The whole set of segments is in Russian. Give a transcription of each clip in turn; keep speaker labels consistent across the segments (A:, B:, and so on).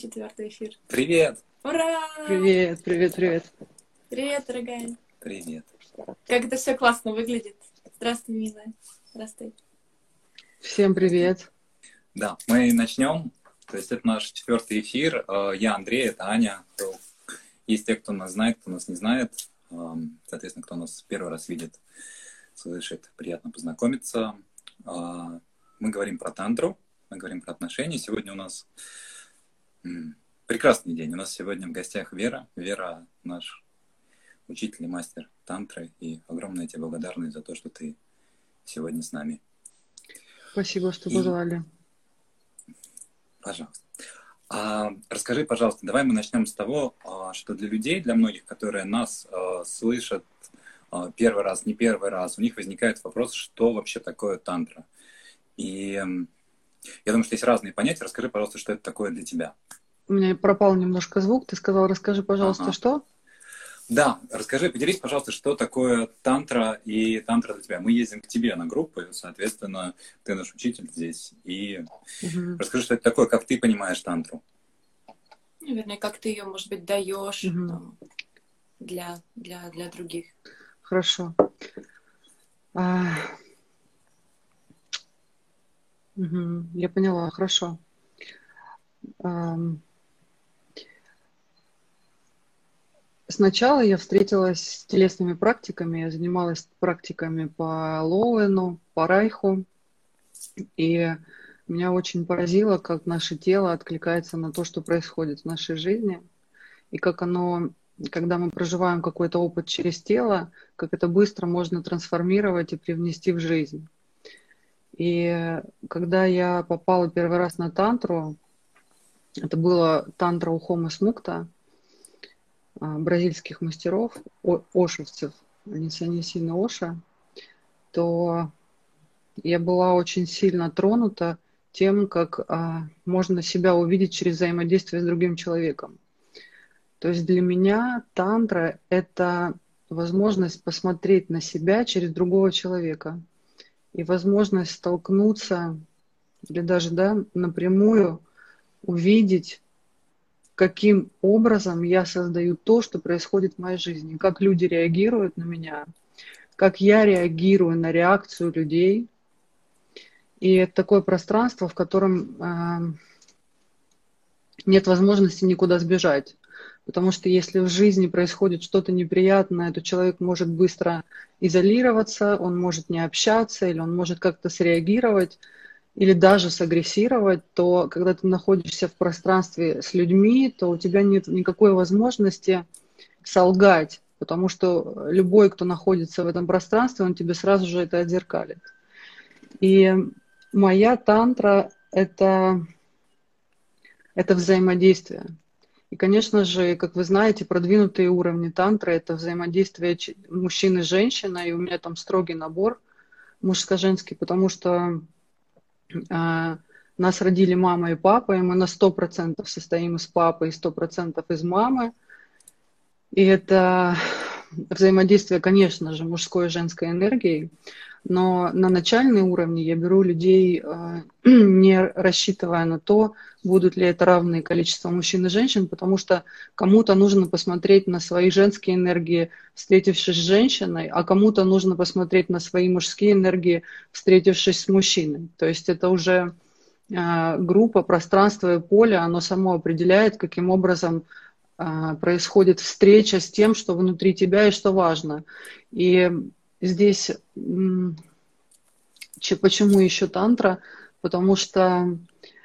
A: Четвертый эфир.
B: Привет!
A: Ура!
C: Привет, привет, привет.
A: Привет, дорогая.
B: Привет.
A: Как это все классно выглядит. Здравствуй, милая. Здравствуй.
C: Всем привет.
B: Да, мы начнем. То есть это наш четвертый эфир. Э, Я Андрей, это Аня. Есть те, кто нас знает, кто нас не знает. Эм, Соответственно, кто нас первый раз видит, слышит, приятно познакомиться. Э, Мы говорим про тантру, мы говорим про отношения. Сегодня у нас прекрасный день. У нас сегодня в гостях Вера. Вера наш учитель и мастер тантры. И огромная тебе благодарность за то, что ты сегодня с нами.
C: Спасибо, что
B: И-
C: позвали.
B: Пожалуйста. А, расскажи, пожалуйста, давай мы начнем с того, а, что для людей, для многих, которые нас а, слышат а, первый раз, не первый раз, у них возникает вопрос, что вообще такое тантра. И я думаю, что есть разные понятия. Расскажи, пожалуйста, что это такое для тебя.
C: У меня пропал немножко звук. Ты сказал, расскажи, пожалуйста,
B: Ага.
C: что?
B: Да, расскажи, поделись, пожалуйста, что такое тантра и тантра для тебя. Мы ездим к тебе на группу, и, соответственно, ты наш учитель здесь. И
C: Мгм.
B: расскажи, что это такое, как ты понимаешь тантру.
A: Вернее, как ты ее, может быть, даешь
C: Мгм.
A: там, для, для, для других.
C: Хорошо. А, Я поняла, хорошо. Сначала я встретилась с телесными практиками, я занималась практиками по Лоуэну, по Райху, и меня очень поразило, как наше тело откликается на то, что происходит в нашей жизни, и как оно, когда мы проживаем какой-то опыт через тело, как это быстро можно трансформировать и привнести в жизнь. И когда я попала первый раз на тантру, это было тантра у Хома Смукта, а, бразильских мастеров, ошевцев, они Санисина Оша, то я была очень сильно тронута тем, как а, можно себя увидеть через взаимодействие с другим человеком. То есть для меня тантра – это возможность посмотреть на себя через другого человека и возможность столкнуться или даже да, напрямую увидеть, каким образом я создаю то, что происходит в моей жизни, как люди реагируют на меня, как я реагирую на реакцию людей. И это такое пространство, в котором э, нет возможности никуда сбежать. Потому что если в жизни происходит что-то неприятное, то человек может быстро изолироваться, он может не общаться, или он может как-то среагировать, или даже сагрессировать, то когда ты находишься в пространстве с людьми, то у тебя нет никакой возможности солгать, потому что любой, кто находится в этом пространстве, он тебе сразу же это отзеркалит. И моя тантра — это, это взаимодействие. И, конечно же, как вы знаете, продвинутые уровни тантры – это взаимодействие мужчины и женщины, и у меня там строгий набор мужско-женский, потому что а, нас родили мама и папа, и мы на 100% состоим из папы и 100% из мамы. И это взаимодействие, конечно же, мужской и женской энергией, но на начальные уровни я беру людей, э, не рассчитывая на то, будут ли это равные количество мужчин и женщин, потому что кому-то нужно посмотреть на свои женские энергии, встретившись с женщиной, а кому-то нужно посмотреть на свои мужские энергии, встретившись с мужчиной. То есть это уже э, группа, пространство и поле, оно само определяет, каким образом а, происходит встреча с тем, что внутри тебя и что важно. И здесь почему еще тантра? Потому что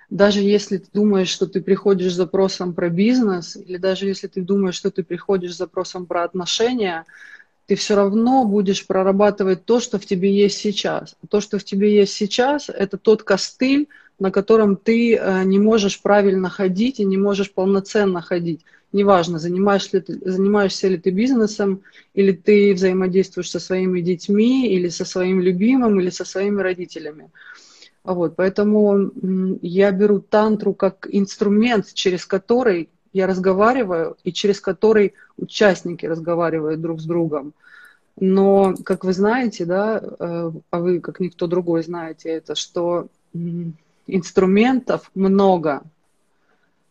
C: даже если ты думаешь, что ты приходишь с запросом про бизнес, или даже если ты думаешь, что ты приходишь с запросом про отношения, ты все равно будешь прорабатывать то, что в тебе есть сейчас. То, что в тебе есть сейчас, это тот костыль, на котором ты э, не можешь правильно ходить и не можешь полноценно ходить. Неважно, занимаешься ли, ты, занимаешься ли ты бизнесом, или ты взаимодействуешь со своими детьми, или со своим любимым, или со своими родителями. Вот, поэтому я беру тантру как инструмент, через который я разговариваю и через который участники разговаривают друг с другом. Но, как вы знаете, да, э, а вы, как никто другой, знаете это, что инструментов много,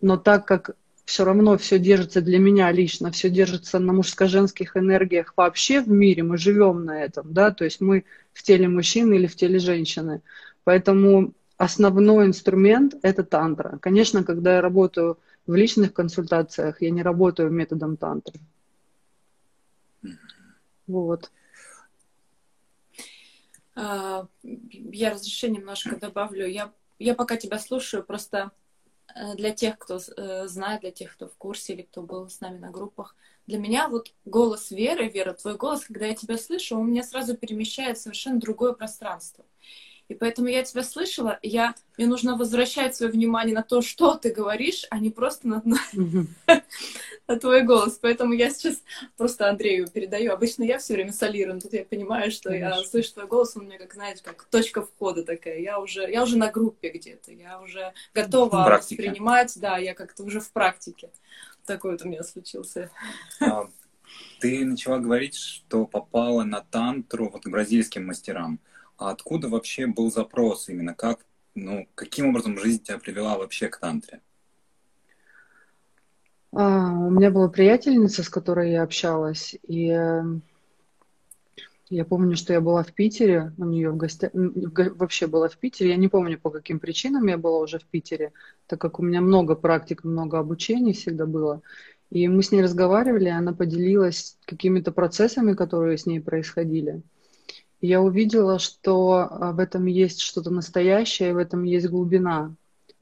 C: но так как все равно все держится для меня лично, все держится на мужско-женских энергиях вообще в мире, мы живем на этом, да, то есть мы в теле мужчины или в теле женщины. Поэтому основной инструмент – это тантра. Конечно, когда я работаю в личных консультациях, я не работаю методом тантры. Вот.
A: А, я разрешение немножко добавлю. Я, я пока тебя слушаю, просто для тех, кто э, знает, для тех, кто в курсе или кто был с нами на группах, для меня вот голос Веры, Вера, твой голос, когда я тебя слышу, он меня сразу перемещает в совершенно другое пространство. И поэтому я тебя слышала, я, мне нужно возвращать свое внимание на то, что ты говоришь, а не просто на, на, на твой голос. Поэтому я сейчас просто Андрею передаю. Обычно я все время солирую, но тут я понимаю, что Конечно. я слышу твой голос, он у меня, как знаете, как точка входа такая. Я уже, я уже на группе где-то, я уже готова воспринимать, да, я как-то уже в практике. Такой вот у меня случился. А,
B: ты начала говорить, что попала на тантру вот к бразильским мастерам. А откуда вообще был запрос именно? Как, ну, каким образом жизнь тебя привела вообще к тантре?
C: А, у меня была приятельница, с которой я общалась, и э, я помню, что я была в Питере, у нее в гостях, вообще была в Питере, я не помню, по каким причинам я была уже в Питере, так как у меня много практик, много обучений всегда было. И мы с ней разговаривали, она поделилась какими-то процессами, которые с ней происходили я увидела, что в этом есть что-то настоящее, в этом есть глубина.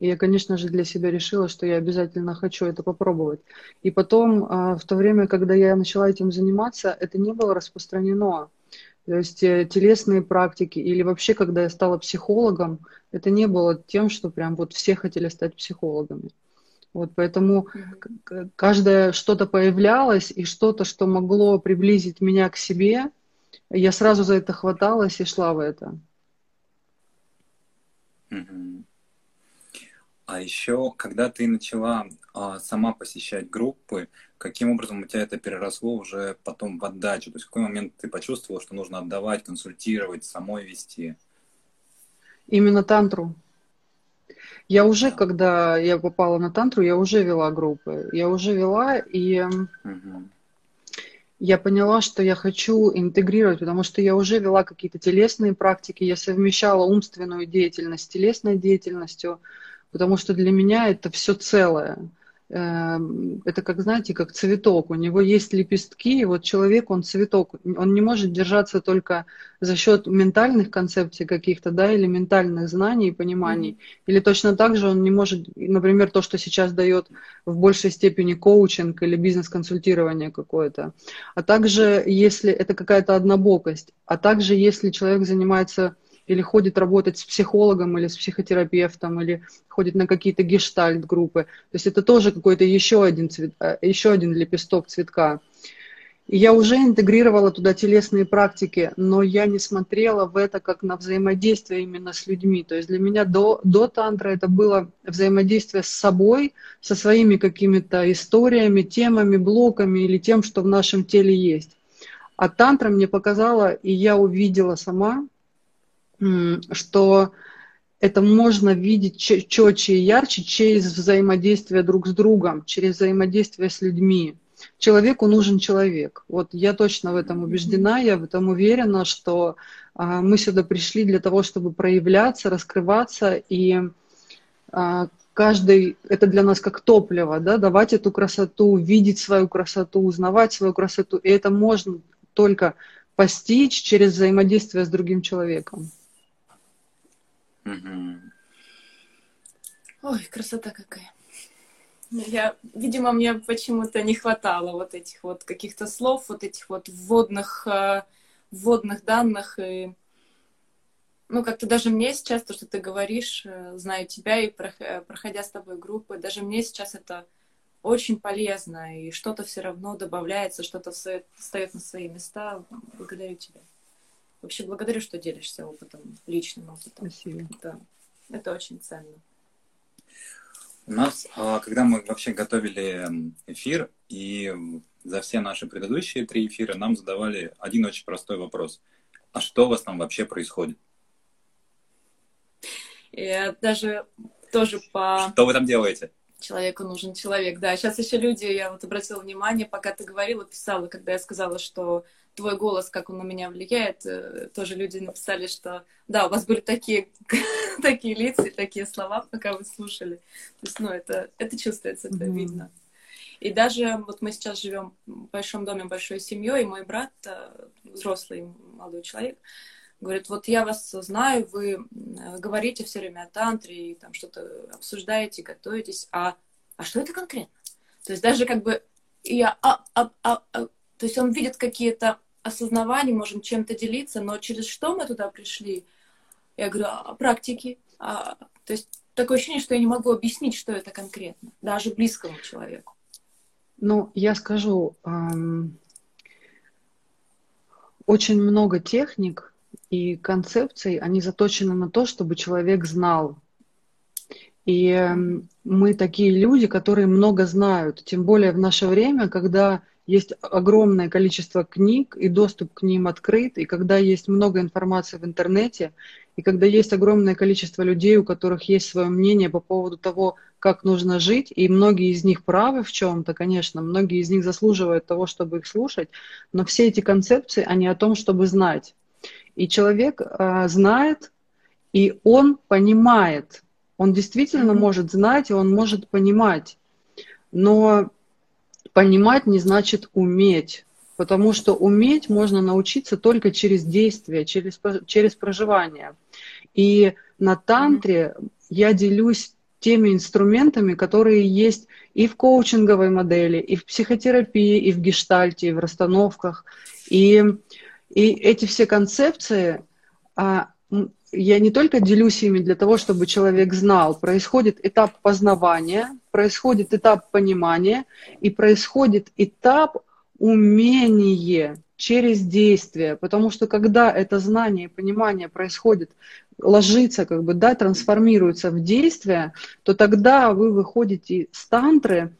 C: И я, конечно же, для себя решила, что я обязательно хочу это попробовать. И потом, а, в то время, когда я начала этим заниматься, это не было распространено. То есть э, телесные практики или вообще, когда я стала психологом, это не было тем, что прям вот все хотели стать психологами. Вот поэтому каждое что-то появлялось и что-то, что могло приблизить меня к себе, я сразу за это хваталась и шла в это.
B: А еще, когда ты начала а, сама посещать группы, каким образом у тебя это переросло уже потом в отдачу? То есть в какой момент ты почувствовала, что нужно отдавать, консультировать, самой вести?
C: Именно тантру. Я уже, да. когда я попала на тантру, я уже вела группы. Я уже вела, и угу я поняла, что я хочу интегрировать, потому что я уже вела какие-то телесные практики, я совмещала умственную деятельность с телесной деятельностью, потому что для меня это все целое. Эм, это как, знаете, как цветок. У него есть лепестки, и вот человек, он цветок. Он не может держаться только за счет ментальных концепций каких-то, да, или ментальных знаний и пониманий. Mm-hmm. Или точно так же он не может, например, то, что сейчас дает в большей степени коучинг или бизнес-консультирование какое-то. А также, если это какая-то однобокость, а также, если человек занимается или ходит работать с психологом или с психотерапевтом, или ходит на какие-то гештальт-группы. То есть это тоже какой-то еще один, цвет, э, еще один лепесток цветка. И я уже интегрировала туда телесные практики, но я не смотрела в это как на взаимодействие именно с людьми. То есть для меня до, до тантра это было взаимодействие с собой, со своими какими-то историями, темами, блоками или тем, что в нашем теле есть. А тантра мне показала, и я увидела сама, что это можно видеть четче и ярче через взаимодействие друг с другом, через взаимодействие с людьми. Человеку нужен человек. Вот я точно в этом убеждена, я в этом уверена, что а, мы сюда пришли для того, чтобы проявляться, раскрываться, и а, каждый, это для нас как топливо, да, давать эту красоту, видеть свою красоту, узнавать свою красоту. И это можно только постичь через взаимодействие с другим человеком.
A: Угу. Ой, красота какая. Я, видимо, мне почему-то не хватало вот этих вот каких-то слов, вот этих вот вводных, э, вводных данных. И, ну, как-то даже мне сейчас, то, что ты говоришь, э, знаю тебя и проходя с тобой группы, даже мне сейчас это очень полезно, и что-то все равно добавляется, что-то встает на свои места. Благодарю тебя. Вообще благодарю, что делишься опытом, личным опытом.
C: Спасибо.
A: Да, это очень ценно.
B: У нас, а, когда мы вообще готовили эфир, и за все наши предыдущие три эфира нам задавали один очень простой вопрос. А что у вас там вообще происходит?
A: Я даже тоже по...
B: Что вы там делаете?
A: Человеку нужен человек, да. Сейчас еще люди, я вот обратила внимание, пока ты говорила, писала, когда я сказала, что твой голос, как он на меня влияет, э, тоже люди написали, что да, у вас были такие, такие лица и такие слова, пока вы слушали. То есть, ну, это, это чувствуется, это mm-hmm. видно. И даже вот мы сейчас живем в большом доме, большой семьей, и мой брат, э, взрослый молодой человек, говорит, вот я вас знаю, вы э, говорите все время о тантре, и там что-то обсуждаете, готовитесь, а, а что это конкретно? То есть даже как бы я, а, а, а, а, то есть он видит какие-то осознавания, можем чем-то делиться, но через что мы туда пришли? Я говорю, а практики. А, то есть такое ощущение, что я не могу объяснить, что это конкретно, даже близкому человеку.
C: Ну, я скажу, эм, очень много техник и концепций, они заточены на то, чтобы человек знал. И мы такие люди, которые много знают, тем более в наше время, когда есть огромное количество книг, и доступ к ним открыт, и когда есть много информации в интернете, и когда есть огромное количество людей, у которых есть свое мнение по поводу того, как нужно жить, и многие из них правы в чем-то, конечно, многие из них заслуживают того, чтобы их слушать, но все эти концепции, они о том, чтобы знать. И человек э, знает, и он понимает, он действительно mm-hmm. может знать, и он может понимать, но понимать не значит уметь, потому что уметь можно научиться только через действие, через, через проживание. И на тантре я делюсь теми инструментами, которые есть и в коучинговой модели, и в психотерапии, и в гештальте, и в расстановках. И, и эти все концепции, а, я не только делюсь ими для того, чтобы человек знал, происходит этап познавания, происходит этап понимания и происходит этап умения через действие. Потому что когда это знание и понимание происходит, ложится, как бы, да, трансформируется в действие, то тогда вы выходите с тантры,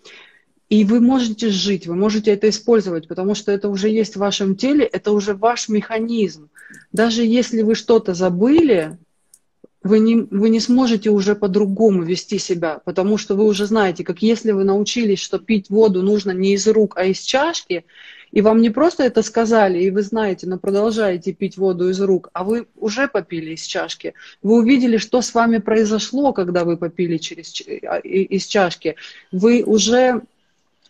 C: и вы можете жить, вы можете это использовать, потому что это уже есть в вашем теле, это уже ваш механизм. Даже если вы что-то забыли, вы не, вы не сможете уже по-другому вести себя, потому что вы уже знаете, как если вы научились, что пить воду нужно не из рук, а из чашки, и вам не просто это сказали, и вы знаете, но продолжаете пить воду из рук, а вы уже попили из чашки. Вы увидели, что с вами произошло, когда вы попили через, а, из чашки. Вы уже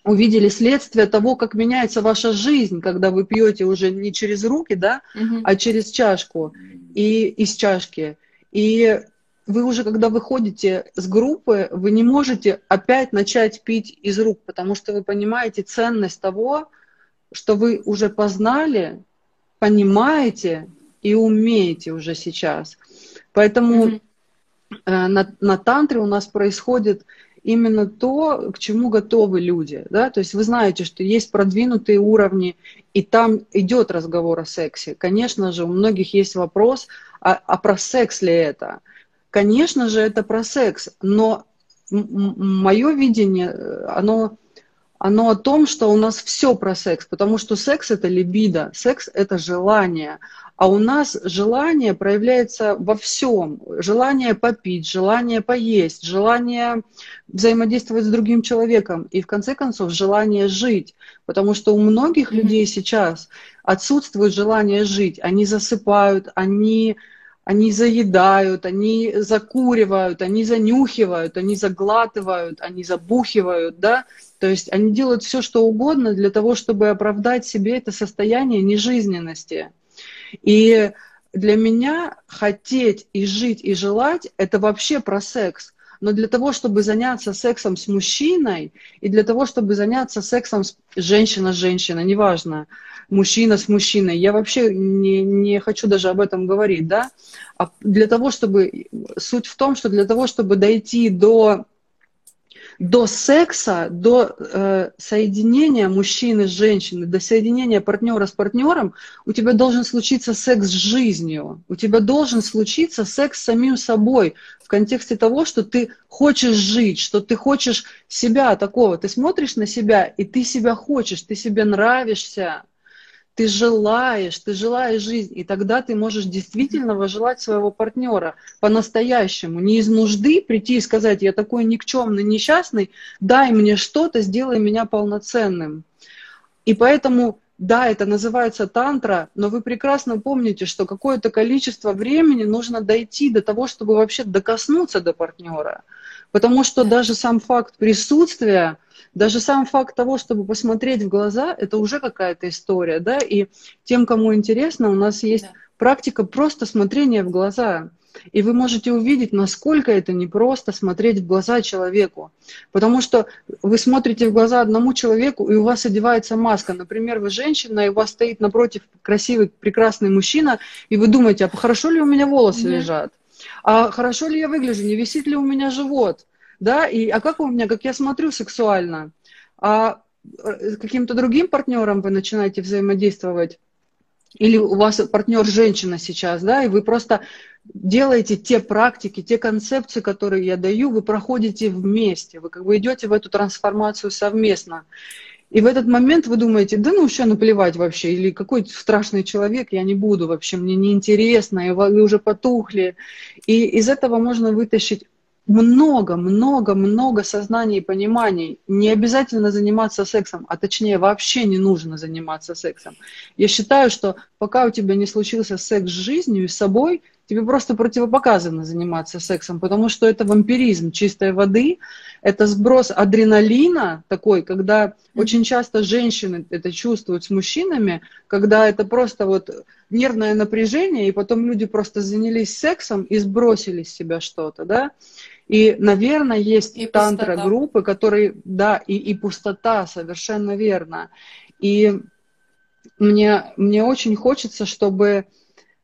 C: увидели следствие того, как меняется ваша жизнь, когда вы пьете уже не через руки, да, угу. а через чашку и из чашки. И вы уже, когда выходите с группы, вы не можете опять начать пить из рук, потому что вы понимаете ценность того, что вы уже познали, понимаете и умеете уже сейчас. Поэтому mm-hmm. на, на тантре у нас происходит именно то, к чему готовы люди. Да? То есть вы знаете, что есть продвинутые уровни, и там идет разговор о сексе. Конечно же, у многих есть вопрос, а, а про секс ли это? Конечно же, это про секс, но мое видение, э, оно, оно о том, что у нас все про секс, потому что секс это либидо, секс это желание, а у нас желание проявляется во всем. Желание попить, желание поесть, желание взаимодействовать с другим человеком и, в конце концов, желание жить. Потому что у многих людей сейчас отсутствует желание жить. Они засыпают, они они заедают, они закуривают, они занюхивают, они заглатывают, они забухивают, да, то есть они делают все, что угодно для того, чтобы оправдать себе это состояние нежизненности. И для меня хотеть и жить и желать – это вообще про секс. Но для того, чтобы заняться сексом с мужчиной, и для того, чтобы заняться сексом с женщина с женщиной, неважно, мужчина с мужчиной, я вообще не, не хочу даже об этом говорить, да, а для того, чтобы, суть в том, что для того, чтобы дойти до до секса, до э, соединения мужчины с женщиной, до соединения партнера с партнером, у тебя должен случиться секс с жизнью, у тебя должен случиться секс с самим собой в контексте того, что ты хочешь жить, что ты хочешь себя такого, ты смотришь на себя, и ты себя хочешь, ты себе нравишься, ты желаешь, ты желаешь жизнь, и тогда ты можешь действительно вожелать своего партнера по-настоящему, не из нужды прийти и сказать, я такой никчемный, несчастный, дай мне что-то, сделай меня полноценным. И поэтому, да, это называется тантра, но вы прекрасно помните, что какое-то количество времени нужно дойти до того, чтобы вообще докоснуться до партнера. Потому что даже сам факт присутствия, даже сам факт того, чтобы посмотреть в глаза, это уже какая-то история, да, и тем, кому интересно, у нас есть да. практика просто смотрения в глаза. И вы можете увидеть, насколько это непросто смотреть в глаза человеку. Потому что вы смотрите в глаза одному человеку, и у вас одевается маска. Например, вы женщина, и у вас стоит напротив красивый, прекрасный мужчина, и вы думаете, а хорошо ли у меня волосы mm-hmm. лежат? А хорошо ли я выгляжу? Не висит ли у меня живот? Да, и, а как у меня, как я смотрю сексуально, а э, каким-то другим партнером вы начинаете взаимодействовать, или у вас партнер женщина сейчас, да, и вы просто делаете те практики, те концепции, которые я даю, вы проходите вместе, вы как бы идете в эту трансформацию совместно. И в этот момент вы думаете, да ну все наплевать вообще, или какой страшный человек, я не буду вообще, мне неинтересно, и вы уже потухли. И из этого можно вытащить много, много, много сознаний и пониманий. Не обязательно заниматься сексом, а точнее вообще не нужно заниматься сексом. Я считаю, что пока у тебя не случился секс с жизнью и с собой, тебе просто противопоказано заниматься сексом, потому что это вампиризм чистой воды, это сброс адреналина такой, когда очень часто женщины это чувствуют с мужчинами, когда это просто вот нервное напряжение, и потом люди просто занялись сексом и сбросили с себя что-то, да. И, наверное, есть и тантра-группы, которые, да, и, и пустота, совершенно верно. И мне, мне очень хочется, чтобы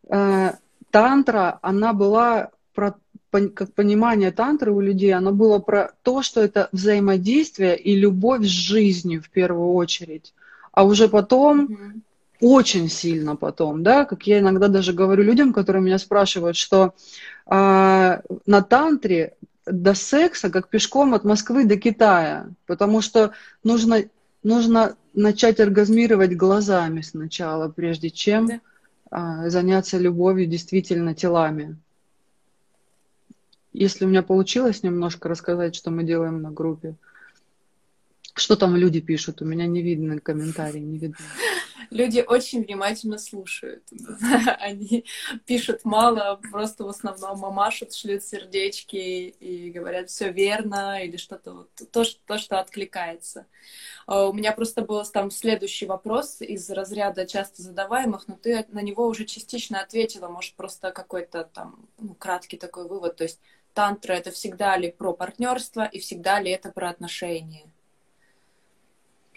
C: э, тантра, она была про как понимание тантры у людей, оно было про то, что это взаимодействие и любовь с жизнью в первую очередь. А уже потом, mm-hmm. очень сильно потом, да, как я иногда даже говорю людям, которые меня спрашивают, что э, на тантре до секса, как пешком от Москвы до Китая, потому что нужно, нужно начать оргазмировать глазами сначала, прежде чем да. а, заняться любовью действительно телами. Если у меня получилось немножко рассказать, что мы делаем на группе. Что там люди пишут? У меня не видно комментарии, не видно
A: люди очень внимательно слушают. Они пишут мало, просто в основном мамашут, шлют сердечки и говорят все верно или что-то вот то, то, что откликается. А, у меня просто был там следующий вопрос из разряда часто задаваемых, но ты на него уже частично ответила, может, просто какой-то там ну, краткий такой вывод. То есть тантра это всегда ли про партнерство и всегда ли это про отношения?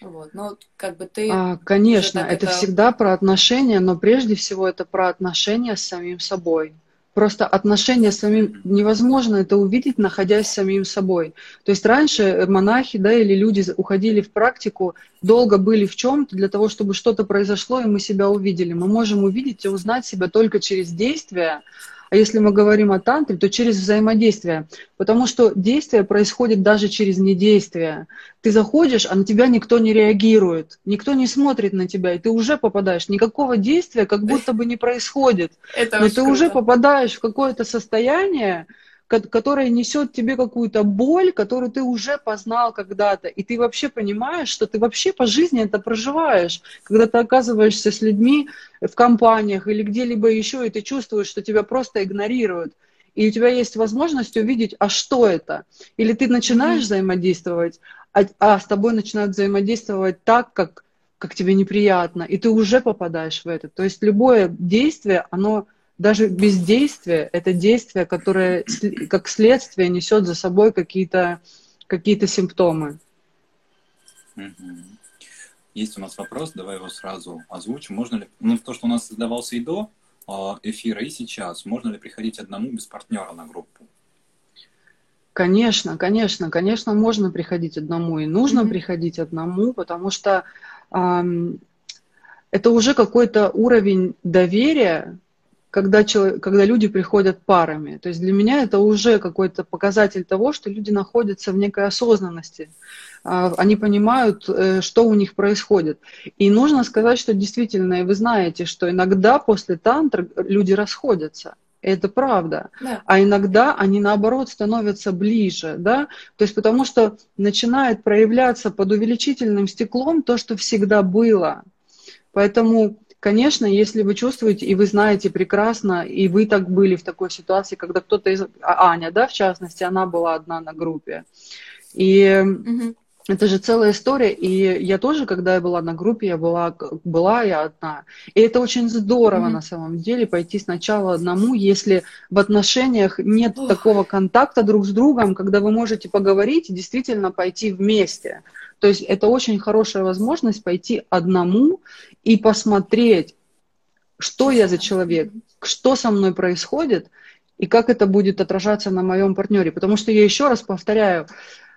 A: Вот. Ну, как бы ты...
C: А, конечно, это, это всегда про отношения, но прежде всего это про отношения с самим собой. Просто отношения с самим невозможно это увидеть, находясь с самим собой. То есть раньше монахи, да, или люди уходили в практику, долго были в чем-то для того, чтобы что-то произошло, и мы себя увидели. Мы можем увидеть и узнать себя только через действия, а если мы говорим о тантре, то через взаимодействие. Потому что действие происходит даже через недействие. Ты заходишь, а на тебя никто не реагирует, никто не смотрит на тебя, и ты уже попадаешь. Никакого действия как будто бы не происходит. Это Но ты круто. уже попадаешь в какое-то состояние, которая несет тебе какую-то боль, которую ты уже познал когда-то, и ты вообще понимаешь, что ты вообще по жизни это проживаешь, когда ты оказываешься с людьми в компаниях или где-либо еще, и ты чувствуешь, что тебя просто игнорируют, и у тебя есть возможность увидеть, а что это? Или ты начинаешь mm-hmm. взаимодействовать, а, а с тобой начинают взаимодействовать так, как, как тебе неприятно, и ты уже попадаешь в это. То есть любое действие, оно даже бездействие – это действие, которое как следствие несет за собой какие-то какие симптомы.
B: Есть у нас вопрос, давай его сразу озвучим. Можно ли, ну, то, что у нас создавался и до а, эфира, и сейчас, можно ли приходить одному без партнера на группу?
C: Конечно, конечно, конечно, можно приходить одному, и нужно mm-hmm. приходить одному, потому что эм, это уже какой-то уровень доверия, когда, человек, когда люди приходят парами. То есть для меня это уже какой-то показатель того, что люди находятся в некой осознанности. А, они понимают, э, что у них происходит. И нужно сказать, что действительно, и вы знаете, что иногда после тантры люди расходятся. Это правда. Да. А иногда они, наоборот, становятся ближе, да? То есть потому что начинает проявляться под увеличительным стеклом то, что всегда было. Поэтому, конечно, если вы чувствуете, и вы знаете прекрасно, и вы так были в такой ситуации, когда кто-то из... А, Аня, да, в частности, она была одна на группе. И угу. Это же целая история, и я тоже, когда я была на группе, я была, была я одна. И это очень здорово mm-hmm. на самом деле пойти сначала одному, если в отношениях нет oh. такого контакта друг с другом, когда вы можете поговорить и действительно пойти вместе. То есть это очень хорошая возможность пойти одному и посмотреть, что я за человек, что со мной происходит, и как это будет отражаться на моем партнере. Потому что я еще раз повторяю,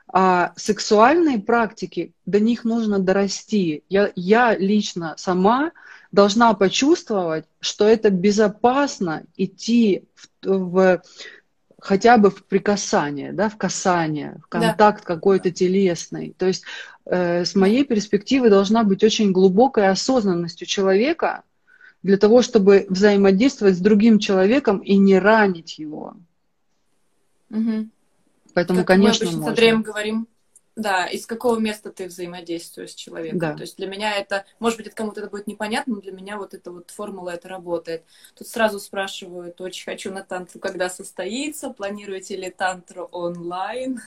C: а сексуальные практики, до них нужно дорасти. Я, я лично сама должна почувствовать, что это безопасно идти в, в хотя бы в прикасание, да, в касание, в контакт да. какой-то телесный. То есть э, с моей перспективы должна быть очень глубокая осознанность у человека для того, чтобы взаимодействовать с другим человеком и не ранить его.
A: Угу. Поэтому, как конечно, мы с Андреем говорим, да, из какого места ты взаимодействуешь с человеком. Да. То есть для меня это, может быть, это кому-то это будет непонятно, но для меня вот эта вот формула это работает. Тут сразу спрашивают, очень хочу на тантру, когда состоится, планируете ли тантру онлайн?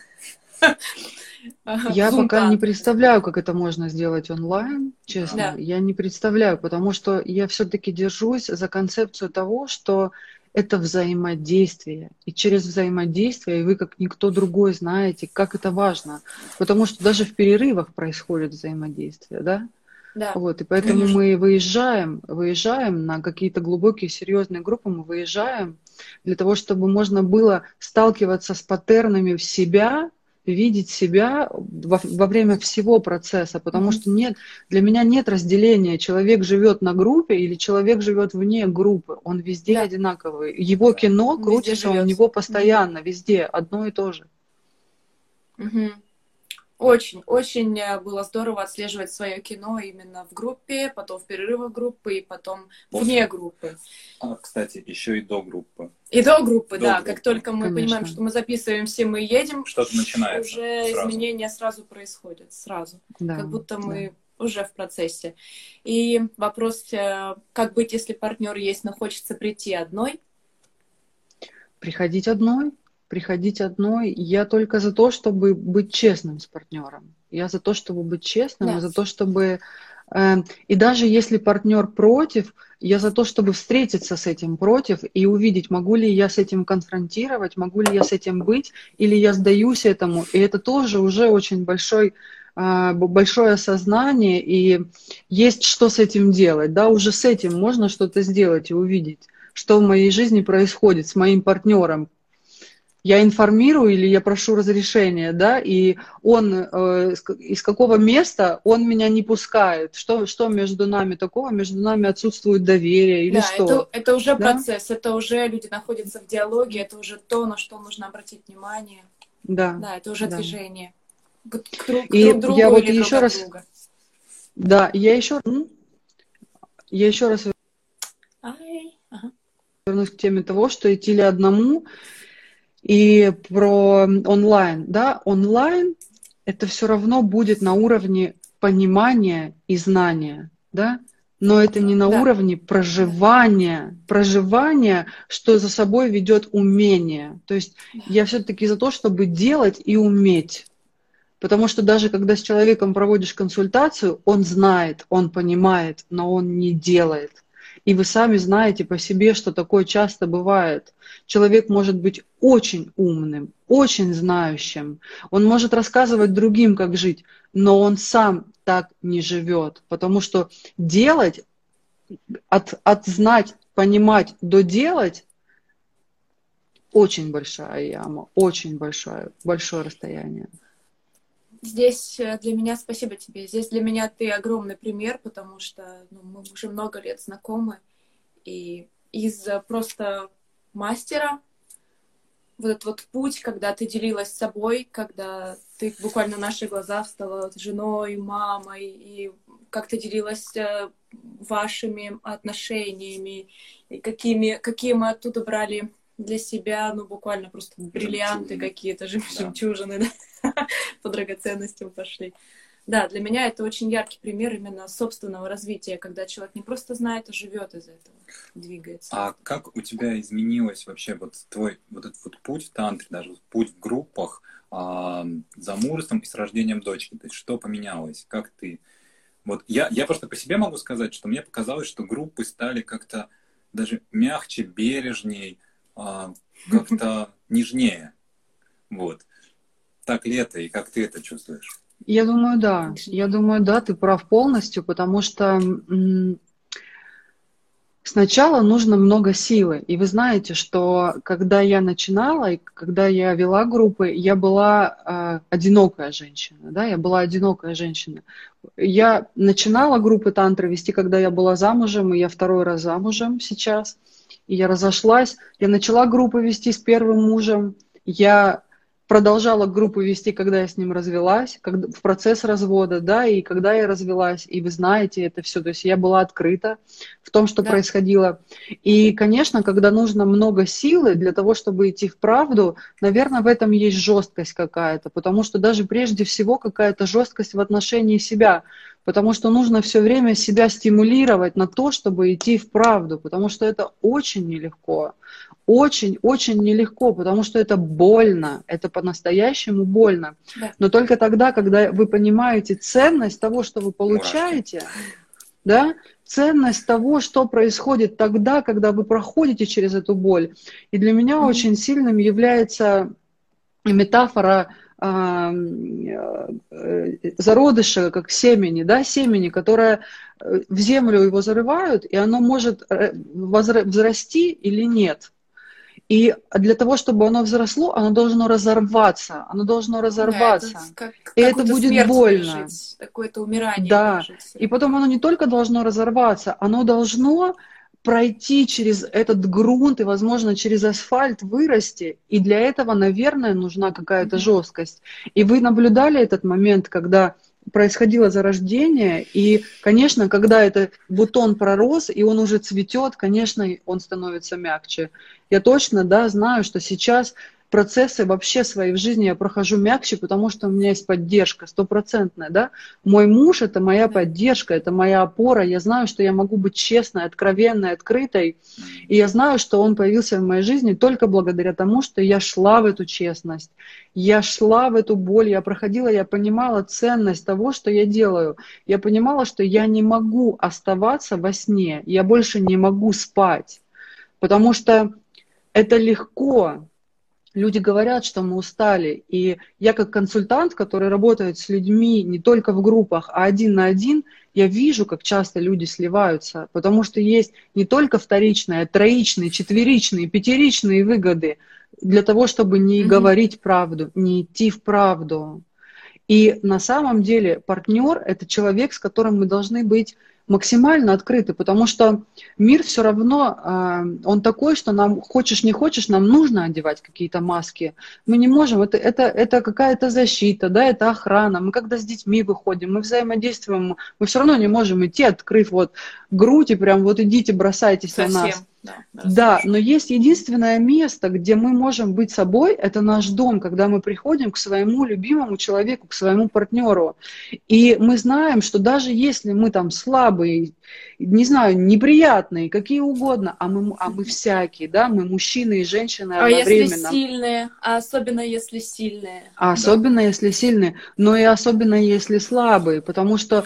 C: Я пока не представляю, как это можно сделать онлайн, честно. Да. Я не представляю, потому что я все-таки держусь за концепцию того, что это взаимодействие. И через взаимодействие вы, как никто другой, знаете, как это важно. Потому что даже в перерывах происходит взаимодействие, да? Да. Вот, и поэтому Конечно. мы выезжаем, выезжаем на какие-то глубокие, серьезные группы, мы выезжаем для того, чтобы можно было сталкиваться с паттернами в себя, видеть себя во, во время всего процесса, потому mm-hmm. что нет, для меня нет разделения, человек живет на группе или человек живет вне группы, он везде да. одинаковый. Его кино крутится у него постоянно, mm-hmm. везде, одно и то же.
A: Mm-hmm. Очень, очень э, было здорово отслеживать свое кино именно в группе, потом в перерывах группы и потом После. вне группы.
B: А, кстати, еще и до группы.
A: И до группы, до да. Группы. Как только мы Конечно. понимаем, что мы записываемся, мы едем,
B: что-то начинается.
A: Уже сразу. изменения сразу происходят, сразу. Да. Как будто мы да. уже в процессе. И вопрос, э, как быть, если партнер есть, но хочется прийти одной?
C: Приходить одной, приходить одной. Я только за то, чтобы быть честным с партнером. Я за то, чтобы быть честным, да. за то, чтобы... Э, и даже если партнер против, я за то, чтобы встретиться с этим против и увидеть, могу ли я с этим конфронтировать, могу ли я с этим быть, или я сдаюсь этому. И это тоже уже очень большой э, большое осознание, и есть что с этим делать. Да, уже с этим можно что-то сделать и увидеть, что в моей жизни происходит с моим партнером, я информирую или я прошу разрешения, да, и он э, из какого места он меня не пускает, что, что между нами такого, между нами отсутствует доверие или
A: да,
C: что.
A: Это, это уже да? процесс, это уже люди находятся в диалоге, это уже то, на что нужно обратить внимание.
C: Да.
A: Да, это уже да. движение.
C: К, к, к и друг другу я вот еще друг раз, друга. да, я еще, я еще раз вернусь к теме того, что идти ли одному, и про онлайн, да, онлайн это все равно будет на уровне понимания и знания, да, но это не на да. уровне проживания, проживания, что за собой ведет умение. То есть я все-таки за то, чтобы делать и уметь. Потому что даже когда с человеком проводишь консультацию, он знает, он понимает, но он не делает. И вы сами знаете по себе, что такое часто бывает. Человек может быть очень умным, очень знающим. Он может рассказывать другим, как жить, но он сам так не живет. Потому что делать, от, от знать, понимать до делать очень большая яма, очень большое, большое расстояние.
A: Здесь э, для меня спасибо тебе. Здесь для меня ты огромный пример, потому что ну, мы уже много лет знакомы, и из просто мастера, вот этот вот путь, когда ты делилась собой, когда ты буквально на наших глазах стала женой, мамой, и как ты делилась э, вашими отношениями, и какими, какие мы оттуда брали для себя, ну, буквально просто бриллианты какие-то, жемчужины, да. по драгоценностям пошли. Да, для меня это очень яркий пример именно собственного развития, когда человек не просто знает, а живет из этого, двигается.
B: А как у тебя изменилось вообще вот твой вот этот вот путь в тантре, даже путь в группах а, замужеством и с рождением дочки? То есть что поменялось? Как ты... Вот я, я просто по себе могу сказать, что мне показалось, что группы стали как-то даже мягче, бережней, а, как-то нежнее. Вот. Так это и как ты это чувствуешь?
C: Я думаю, да. Я думаю, да, ты прав полностью, потому что сначала нужно много силы. И вы знаете, что когда я начинала, и когда я вела группы, я была э, одинокая женщина, да, я была одинокая женщина. Я начинала группы тантры вести, когда я была замужем, и я второй раз замужем сейчас. И я разошлась, я начала группы вести с первым мужем, я продолжала группу вести, когда я с ним развелась, когда, в процесс развода, да, и когда я развелась, и вы знаете это все, то есть я была открыта в том, что да. происходило. И, конечно, когда нужно много силы для того, чтобы идти в правду, наверное, в этом есть жесткость какая-то, потому что даже прежде всего какая-то жесткость в отношении себя, потому что нужно все время себя стимулировать на то, чтобы идти в правду, потому что это очень нелегко очень-очень нелегко, потому что это больно, это по-настоящему больно. Да. Но только тогда, когда вы понимаете ценность того, что вы получаете, да, ценность того, что происходит тогда, когда вы проходите через эту боль. И для меня mm-hmm. очень сильным является метафора а, э, зародыша, как семени, да, семени, которое э, в землю его зарывают, и оно может э, возрасти или нет. И для того, чтобы оно взросло, оно должно разорваться. Оно должно разорваться. Да, это как, и это будет больно.
A: Какое-то умирание.
C: Да. И потом оно не только должно разорваться, оно должно пройти через этот грунт и, возможно, через асфальт вырасти. И для этого, наверное, нужна какая-то mm-hmm. жесткость. И вы наблюдали этот момент, когда происходило зарождение, и, конечно, когда этот бутон пророс, и он уже цветет, конечно, он становится мягче. Я точно, да, знаю, что сейчас процессы вообще свои в жизни я прохожу мягче, потому что у меня есть поддержка стопроцентная, да. Мой муж – это моя поддержка, это моя опора. Я знаю, что я могу быть честной, откровенной, открытой. И я знаю, что он появился в моей жизни только благодаря тому, что я шла в эту честность. Я шла в эту боль, я проходила, я понимала ценность того, что я делаю. Я понимала, что я не могу оставаться во сне, я больше не могу спать, потому что это легко, люди говорят, что мы устали. И я как консультант, который работает с людьми не только в группах, а один на один, я вижу, как часто люди сливаются, потому что есть не только вторичные, а троичные, четверичные, пятеричные выгоды для того, чтобы не mm-hmm. говорить правду, не идти в правду. И на самом деле партнер – это человек, с которым мы должны быть максимально открыты, потому что мир все равно, а, он такой, что нам, хочешь не хочешь, нам нужно одевать какие-то маски. Мы не можем, это, это, это какая-то защита, да, это охрана. Мы когда с детьми выходим, мы взаимодействуем, мы все равно не можем идти, открыв вот грудь и прям вот идите, бросайтесь Совсем. на нас. Да, да, но есть единственное место, где мы можем быть собой, это наш дом, когда мы приходим к своему любимому человеку, к своему партнеру. И мы знаем, что даже если мы там слабые, не знаю, неприятные, какие угодно, а мы, а мы всякие, да, мы мужчины и женщины одновременно.
A: А если сильные, а особенно если сильные.
C: А да. особенно если сильные, но и особенно если слабые, потому что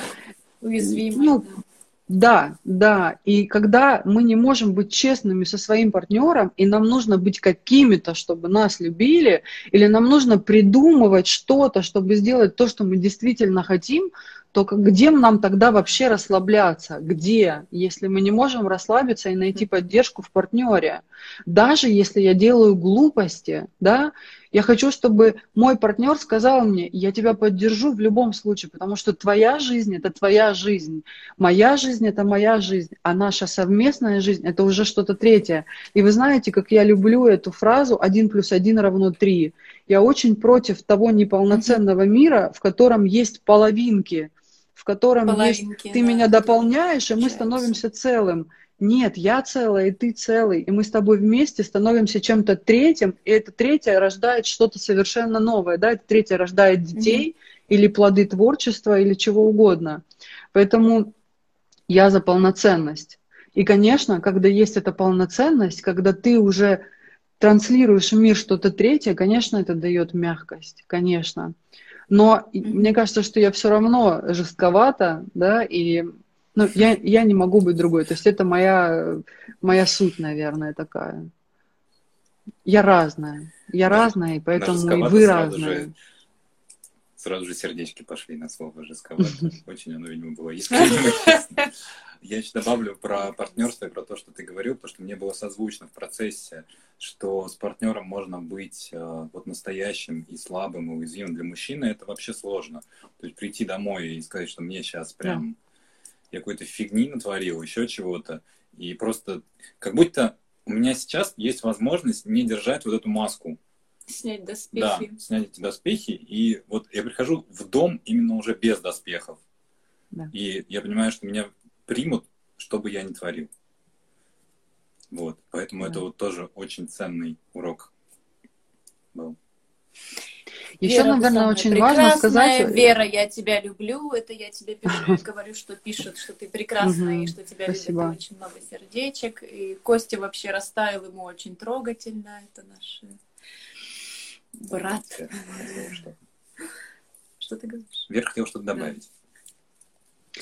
A: уязвимые.
C: Ну, да да, да. И когда мы не можем быть честными со своим партнером, и нам нужно быть какими-то, чтобы нас любили, или нам нужно придумывать что-то, чтобы сделать то, что мы действительно хотим, то где нам тогда вообще расслабляться? Где, если мы не можем расслабиться и найти поддержку в партнере? Даже если я делаю глупости, да, Я хочу, чтобы мой партнер сказал мне, я тебя поддержу в любом случае, потому что твоя жизнь – это твоя жизнь, моя жизнь – это моя жизнь, а наша совместная жизнь – это уже что-то третье. И вы знаете, как я люблю эту фразу «один плюс один равно три». Я очень против того неполноценного мира, в котором есть половинки, в котором половинки, есть, ты да, меня дополняешь, и мы становимся целым. Нет, я целая, и ты целый, и мы с тобой вместе становимся чем-то третьим, и это третье рождает что-то совершенно новое, да, это третье рождает детей mm-hmm. или плоды творчества, или чего угодно. Поэтому я за полноценность. И, конечно, когда есть эта полноценность, когда ты уже транслируешь в мир что-то третье, конечно, это дает мягкость, конечно. Но mm-hmm. мне кажется, что я все равно жестковата, да, и ну, я, я не могу быть другой. То есть это моя, моя суть, наверное, такая. Я разная. Я разная, и поэтому и вы разные.
B: Же, сразу же сердечки пошли на слово жестковато. Очень оно, видимо, было искренним Я еще добавлю про партнерство и про то, что ты говорил, потому что мне было созвучно в процессе, что с партнером можно быть э, вот настоящим и слабым, и уязвимым. Для мужчины это вообще сложно. То есть прийти домой и сказать, что мне сейчас прям я какой-то фигни натворил, еще чего-то. И просто как будто у меня сейчас есть возможность не держать вот эту маску.
A: Снять доспехи.
B: Да, снять эти доспехи. И вот я прихожу в дом именно уже без доспехов. Да. И я понимаю, что меня примут, что бы я ни творил. Вот. Поэтому да. это вот тоже очень ценный урок был.
C: Еще, Вера, наверное, очень важно сказать...
A: Вера, я тебя люблю, это я тебе пишу, говорю, что пишут, что ты прекрасная, и что тебя Спасибо. любят очень много сердечек. И Костя вообще растаял, ему очень трогательно, это наш брат. Что ты говоришь?
B: Вера хотела что-то добавить.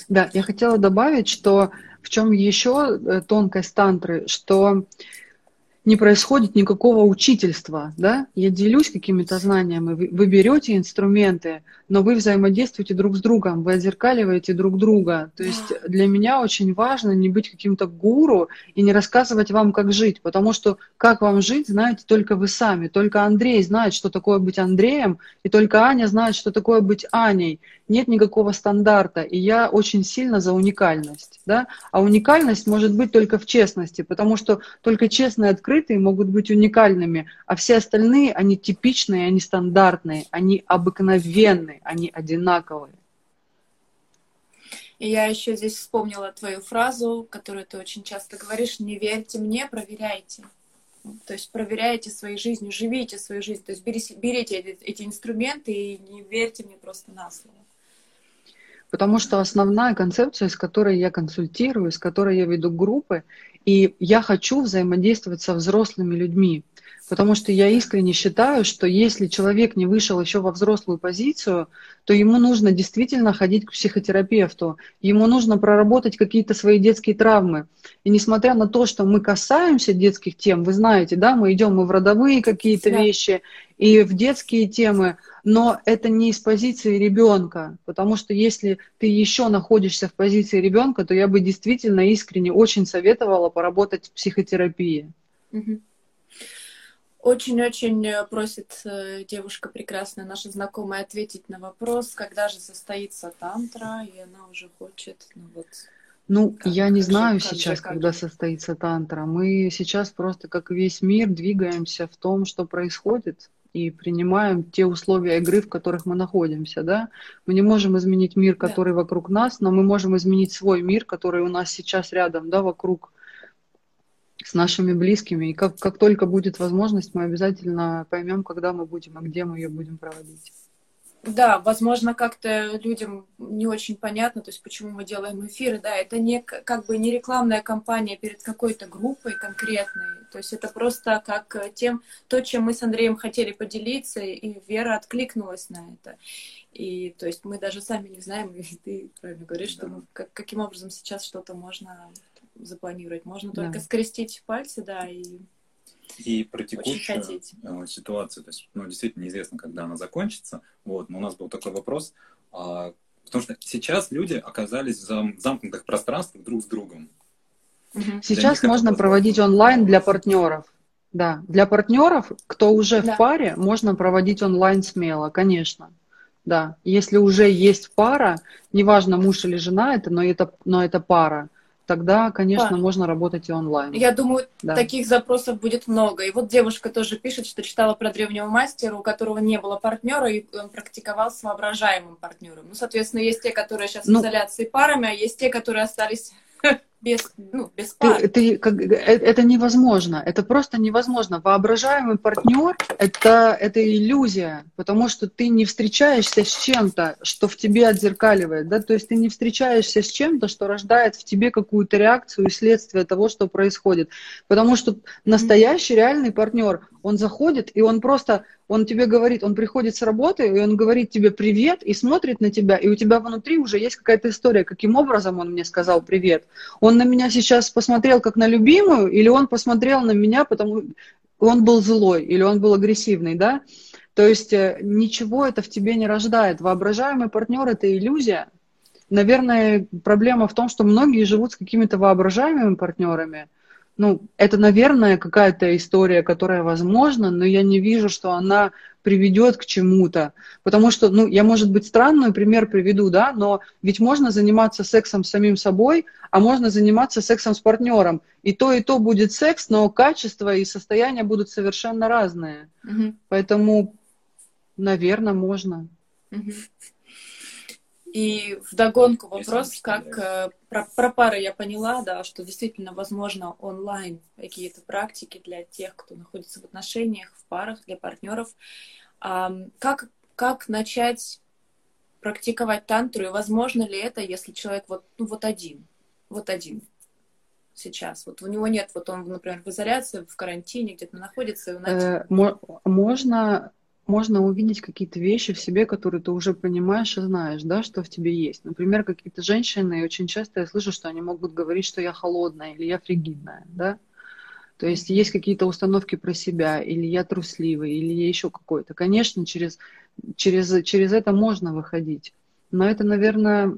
C: Да, я хотела добавить, что в чем еще э, тонкость тантры, что не происходит никакого учительства, да? Я делюсь какими-то знаниями, вы, вы берете инструменты, но вы взаимодействуете друг с другом, вы отзеркаливаете друг друга. То есть для меня очень важно не быть каким-то гуру и не рассказывать вам, как жить, потому что как вам жить, знаете только вы сами. Только Андрей знает, что такое быть Андреем, и только Аня знает, что такое быть Аней. Нет никакого стандарта, и я очень сильно за уникальность. Да? А уникальность может быть только в честности, потому что только честные открытые могут быть уникальными, а все остальные, они типичные, они стандартные, они обыкновенные они одинаковые.
A: И я еще здесь вспомнила твою фразу, которую ты очень часто говоришь, не верьте мне, проверяйте. То есть проверяйте своей жизнью, живите свою жизнь. То есть берите, берите эти, эти инструменты и не верьте мне просто на слово.
C: Потому что основная концепция, с которой я консультирую, с которой я веду группы, и я хочу взаимодействовать со взрослыми людьми. Потому что я искренне считаю, что если человек не вышел еще во взрослую позицию, то ему нужно действительно ходить к психотерапевту, ему нужно проработать какие-то свои детские травмы. И несмотря на то, что мы касаемся детских тем, вы знаете, да, мы идем мы в родовые какие-то да. вещи и в детские темы, но это не из позиции ребенка, потому что если ты еще находишься в позиции ребенка, то я бы действительно искренне очень советовала поработать в психотерапии.
A: Очень-очень э, просит э, девушка прекрасная, наша знакомая, ответить на вопрос, когда же состоится тантра, и она уже хочет, ну вот...
C: Ну, как, я не знаю же, сейчас, же, когда же. состоится тантра. Мы сейчас просто, как весь мир, двигаемся в том, что происходит, и принимаем те условия игры, в которых мы находимся, да. Мы не можем изменить мир, который да. вокруг нас, но мы можем изменить свой мир, который у нас сейчас рядом, да, вокруг с нашими близкими. И как, как только будет возможность, мы обязательно поймем, когда мы будем, а где мы ее будем проводить.
A: Да, возможно, как-то людям не очень понятно, то есть почему мы делаем эфиры, да, это не как бы не рекламная кампания перед какой-то группой конкретной, то есть это просто как тем, то, чем мы с Андреем хотели поделиться, и Вера откликнулась на это. И то есть мы даже сами не знаем, и ты правильно говоришь, да. что как, каким образом сейчас что-то можно запланировать. Можно только да. скрестить пальцы, да, и
B: и про текущую э, ситуацию, то есть, ну, действительно неизвестно, когда она закончится. Вот, но у нас был такой вопрос, а, потому что сейчас люди оказались в замкнутых пространствах друг с другом.
C: Сейчас можно проводить онлайн для партнеров. Да, для партнеров, кто уже да. в паре, можно проводить онлайн смело, конечно. Да, если уже есть пара, неважно, муж или жена это, но это, но это пара, тогда, конечно, да. можно работать и онлайн.
A: Я думаю, да. таких запросов будет много. И вот девушка тоже пишет, что читала про древнего мастера, у которого не было партнера, и он практиковал с воображаемым партнером. Ну, соответственно, есть те, которые сейчас ну, в изоляции парами, а есть те, которые остались без, ну, без пар.
C: Ты, ты, как, э, это невозможно. Это просто невозможно. Воображаемый партнер это, это иллюзия, потому что ты не встречаешься с чем-то, что в тебе отзеркаливает. Да? То есть ты не встречаешься с чем-то, что рождает в тебе какую-то реакцию и следствие того, что происходит. Потому что настоящий реальный партнер, он заходит, и он просто, он тебе говорит, он приходит с работы, и он говорит тебе привет, и смотрит на тебя, и у тебя внутри уже есть какая-то история, каким образом он мне сказал привет. Он на меня сейчас посмотрел как на любимую, или он посмотрел на меня, потому он был злой, или он был агрессивный, да? То есть э, ничего это в тебе не рождает. Воображаемый партнер – это иллюзия. Наверное, проблема в том, что многие живут с какими-то воображаемыми партнерами – ну, это, наверное, какая-то история, которая возможна, но я не вижу, что она приведет к чему-то. Потому что, ну, я, может быть, странный пример приведу, да, но ведь можно заниматься сексом с самим собой, а можно заниматься сексом с партнером. И то, и то будет секс, но качество и состояние будут совершенно разные. Угу. Поэтому, наверное, можно.
A: Угу. И вдогонку вопрос, как э, про, про пары я поняла, да, что действительно возможно онлайн какие-то практики для тех, кто находится в отношениях, в парах, для партнеров. А, как, как начать практиковать тантру, и возможно ли это, если человек вот, ну, вот один, вот один сейчас? Вот у него нет, вот он, например, в изоляции, в карантине, где-то находится. И он
C: э, можно можно увидеть какие-то вещи в себе, которые ты уже понимаешь и знаешь, да, что в тебе есть. Например, какие-то женщины, и очень часто я слышу, что они могут говорить, что я холодная или я фригидная, да. То есть есть какие-то установки про себя, или я трусливый, или я еще какой-то. Конечно, через, через, через это можно выходить. Но это, наверное,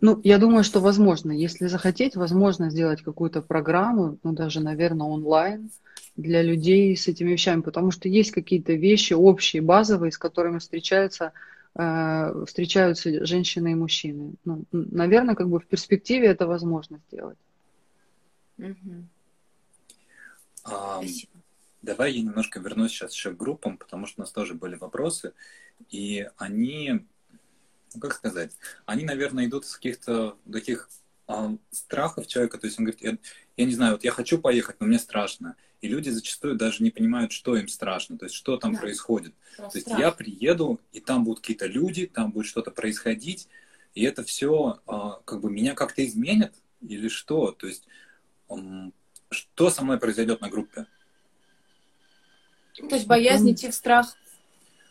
C: ну, я думаю, что возможно, если захотеть, возможно сделать какую-то программу, ну, даже, наверное, онлайн, для людей с этими вещами, потому что есть какие-то вещи общие, базовые, с которыми встречаются, э, встречаются женщины и мужчины. Ну, наверное, как бы в перспективе это возможно сделать.
B: Угу. А, давай я немножко вернусь сейчас еще к группам, потому что у нас тоже были вопросы, и они, ну, как сказать, они, наверное, идут из каких-то таких а, страхов человека, то есть он говорит, я, я не знаю, вот я хочу поехать, но мне страшно. И люди зачастую даже не понимают, что им страшно, то есть что там да. происходит. Про то есть я приеду, и там будут какие-то люди, там будет что-то происходить, и это все а, как бы меня как-то изменит или что? То есть что со мной произойдет на группе?
A: То есть боязнь идти в страх.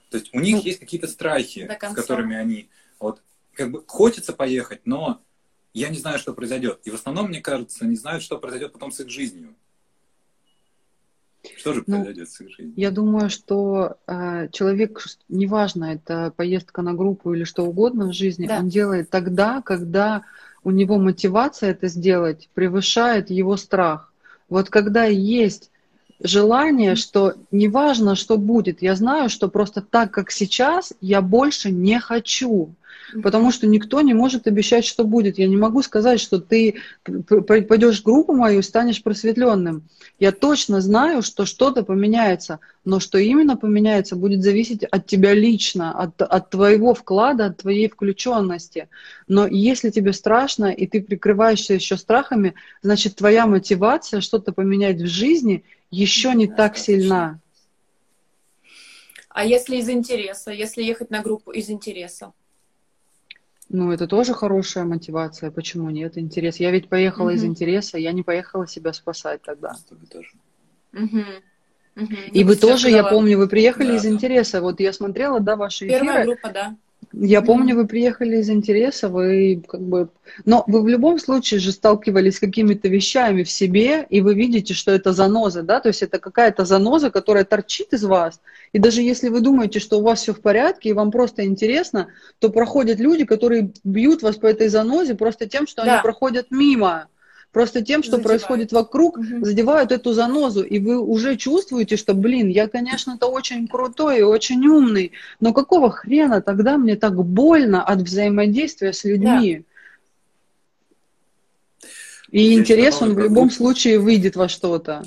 B: То есть у них ну, есть какие-то страхи, с которыми они вот как бы хочется поехать, но я не знаю, что произойдет. И в основном, мне кажется, не знают, что произойдет потом с их жизнью. Что же ну, произойдет с их жизнью?
C: Я думаю, что э, человек, неважно, это поездка на группу или что угодно в жизни, да. он делает тогда, когда у него мотивация это сделать превышает его страх. Вот когда есть желание, что неважно, что будет, я знаю, что просто так, как сейчас, я больше не хочу потому что никто не может обещать, что будет. Я не могу сказать, что ты пойдешь в группу мою и станешь просветленным. Я точно знаю, что что-то поменяется, но что именно поменяется, будет зависеть от тебя лично, от, от твоего вклада, от твоей включенности. Но если тебе страшно, и ты прикрываешься еще страхами, значит, твоя мотивация что-то поменять в жизни еще не так сильна.
A: А если из интереса, если ехать на группу из интереса?
C: Ну, это тоже хорошая мотивация. Почему нет? Интерес. Я ведь поехала угу. из интереса, я не поехала себя спасать тогда. Тоже. Угу. Угу. И вы тоже, я помню, вы приехали да, из да. интереса. Вот я смотрела, да, ваши
A: эфиры. Первая группа, да.
C: Я помню, вы приехали из интереса, вы как бы... Но вы в любом случае же сталкивались с какими-то вещами в себе, и вы видите, что это заноза, да, то есть это какая-то заноза, которая торчит из вас. И даже если вы думаете, что у вас все в порядке, и вам просто интересно, то проходят люди, которые бьют вас по этой занозе просто тем, что да. они проходят мимо. Просто тем, что
A: Задевает.
C: происходит вокруг,
A: Мгм.
C: задевают эту занозу, и вы уже чувствуете, что, блин, я, конечно-то очень крутой и очень умный, но какого хрена тогда мне так больно от взаимодействия с людьми? И
B: Я
C: интерес, он в любом случае выйдет во что-то.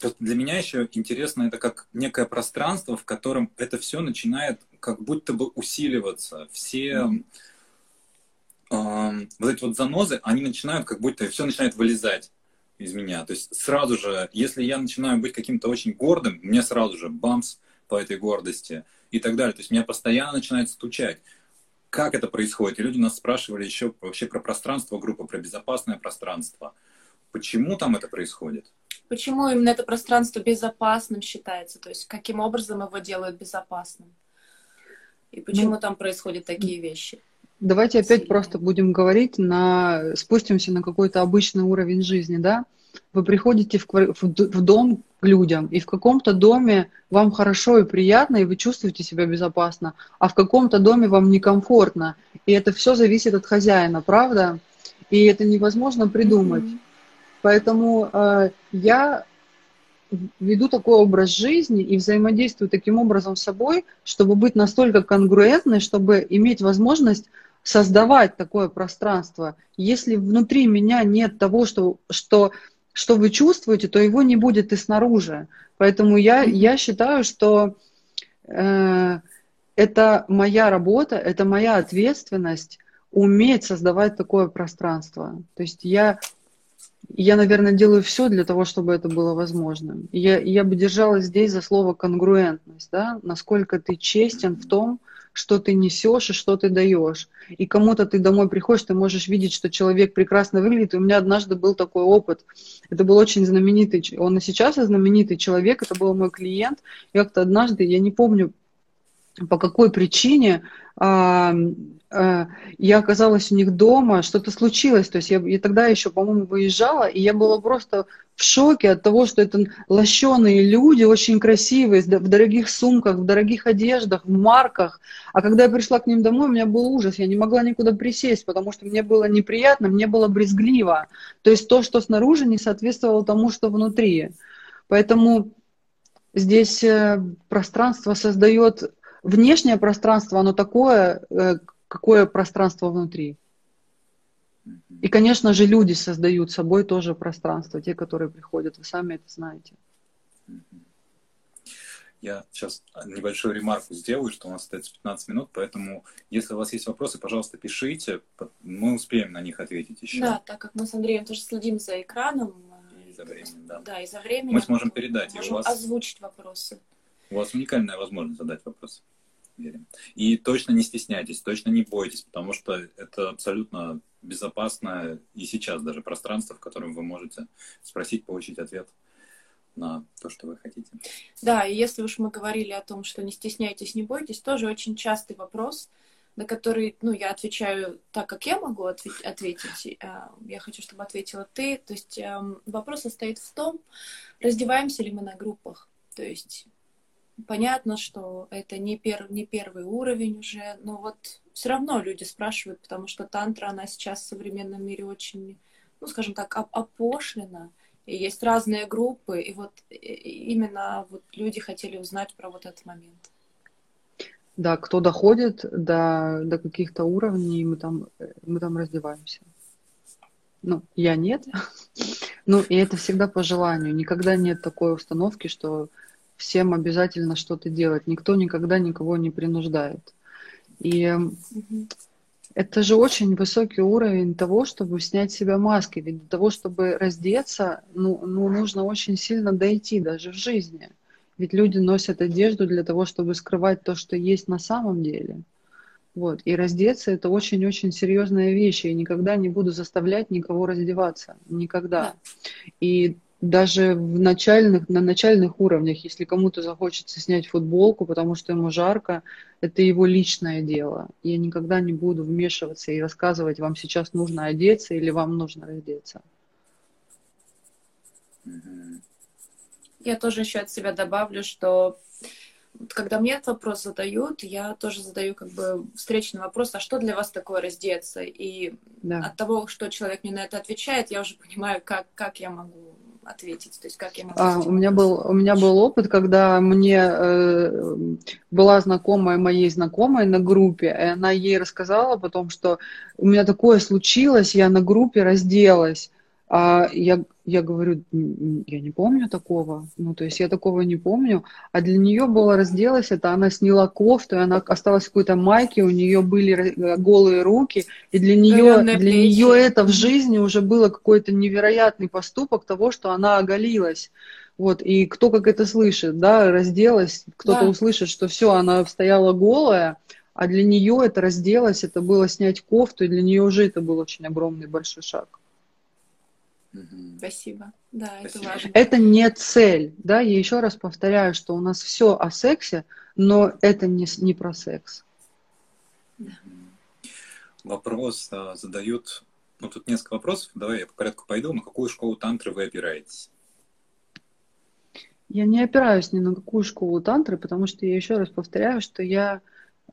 B: Вот для меня еще интересно это как некое пространство, в котором это все начинает как будто бы усиливаться. Все эм, вот эти вот занозы, они начинают как будто все начинает вылезать из меня. То есть сразу же, если я начинаю быть каким-то очень гордым, мне сразу же бамс по этой гордости и так далее. То есть меня постоянно начинает стучать. Как это происходит? И люди нас спрашивали еще вообще про пространство группы, про безопасное пространство. Почему там это происходит?
A: Почему именно это пространство безопасным считается? То есть каким образом его делают безопасным? И почему
C: Ну,
A: там происходят такие вещи?
C: Давайте опять просто будем говорить на, спустимся на какой-то обычный уровень жизни, да? Вы приходите в, квар- в дом к людям, и в каком-то доме вам хорошо и приятно, и вы чувствуете себя безопасно, а в каком-то доме вам некомфортно. И это все зависит от хозяина, правда? И это невозможно придумать.
A: Мгм.
C: Поэтому э, я веду такой образ жизни и взаимодействую таким образом с собой, чтобы быть настолько конгруентной, чтобы иметь возможность создавать такое пространство. Если внутри меня нет того, что, что, что вы чувствуете, то его не будет и снаружи. Поэтому я, я считаю, что э, это моя работа, это моя ответственность уметь создавать такое пространство. То есть я я, наверное, делаю все для того, чтобы это было возможным. Я, я бы держалась здесь за слово конгруентность, да? насколько ты честен в том, что ты несешь и что ты даешь. И кому-то ты домой приходишь, ты можешь видеть, что человек прекрасно выглядит. И у меня однажды был такой опыт. Это был очень знаменитый, он и сейчас знаменитый человек, это был мой клиент. И как-то однажды, я не помню, по какой причине я оказалась у них дома, что-то случилось. То есть я, я тогда еще, по-моему, выезжала, и я была просто в шоке от того, что это лощеные люди, очень красивые, в дорогих сумках, в дорогих одеждах, в марках. А когда я пришла к ним домой, у меня был ужас, я не могла никуда присесть, потому что мне было неприятно, мне было брезгливо. То есть то, что снаружи, не соответствовало тому, что внутри. Поэтому здесь э, пространство создает внешнее пространство, оно такое, э, какое пространство внутри. И, конечно же, люди создают собой тоже пространство, те, которые приходят, вы сами это знаете.
B: Я сейчас небольшую ремарку сделаю, что у нас остается 15 минут, поэтому если у вас есть вопросы, пожалуйста, пишите, мы успеем на них ответить еще.
A: Да, так как мы с Андреем тоже следим за экраном. э,
B: И за временем, да.
A: Да, и за временем.
B: Мы сможем передать, и у
A: Можем
B: вас-
A: озвучить вопросы.
B: У вас уникальная возможность задать вопрос. Верим. И точно не стесняйтесь, точно не бойтесь, потому что это абсолютно безопасное и сейчас даже пространство, в котором вы можете спросить, получить ответ на то, что вы хотите.
A: Да, и если уж мы говорили о том, что не стесняйтесь, не бойтесь, тоже очень частый вопрос, на который, ну, я отвечаю так, как я могу отве- ответить. Э, Я хочу, чтобы ответила ты. То есть эм, вопрос состоит в том, раздеваемся ли мы на группах. То есть понятно, что это не, пер, не первый уровень уже, но вот все равно люди спрашивают, потому что тантра, она сейчас в современном мире очень, ну, скажем так, оп- опошлена. И есть разные группы, и вот именно вот люди хотели узнать про вот этот момент.
C: Да, кто доходит до, до каких-то уровней, мы там, мы там раздеваемся. Ну, я нет. Ну, и это всегда по желанию. Никогда нет такой установки, что всем обязательно что-то делать. Никто никогда никого не принуждает. И
A: Мгм.
C: это же очень высокий уровень того, чтобы снять с себя маски. Ведь для того, чтобы раздеться, ну, ну, нужно очень сильно дойти даже в жизни. Ведь люди носят одежду для того, чтобы скрывать то, что есть на самом деле. Вот. И раздеться это очень-очень серьезная вещь. Я никогда не буду заставлять никого раздеваться. Никогда. И даже в начальных, на начальных уровнях, если кому-то захочется снять футболку, потому что ему жарко, это его личное дело. Я никогда не буду вмешиваться и рассказывать, вам сейчас нужно одеться или вам нужно раздеться.
B: Мгм.
A: Я тоже еще от себя добавлю, что когда мне этот вопрос задают, я тоже задаю как бы встречный вопрос, а что для вас такое раздеться? И да. от того, что человек мне на это отвечает, я уже понимаю, как, как я могу ответить, то есть как я могу...
C: А, у, меня был, у меня был опыт, когда мне э, была знакомая моей знакомой на группе, и она ей рассказала потом, что у меня такое случилось, я на группе разделась, а я, я говорю, я не помню такого. Ну, то есть я такого не помню. А для нее было разделась, это она сняла кофту, и она осталась в какой-то майке, у нее были голые руки, и для нее, для нее это в жизни уже было какой-то невероятный поступок того, что она оголилась. Вот, и кто как это слышит, да, разделась, кто-то да. услышит, что все, она стояла голая, а для нее это разделась, это было снять кофту, и для нее уже это был очень огромный большой шаг.
A: Спасибо. Да, Спасибо. это важно.
C: Это не цель, да, я еще раз повторяю, что у нас все о сексе, но это не, не про секс.
B: Да. Вопрос а, задают, ну тут несколько вопросов, давай я по порядку пойду, на какую школу тантры вы опираетесь?
C: Я не опираюсь ни на какую школу тантры, потому что я еще раз повторяю, что я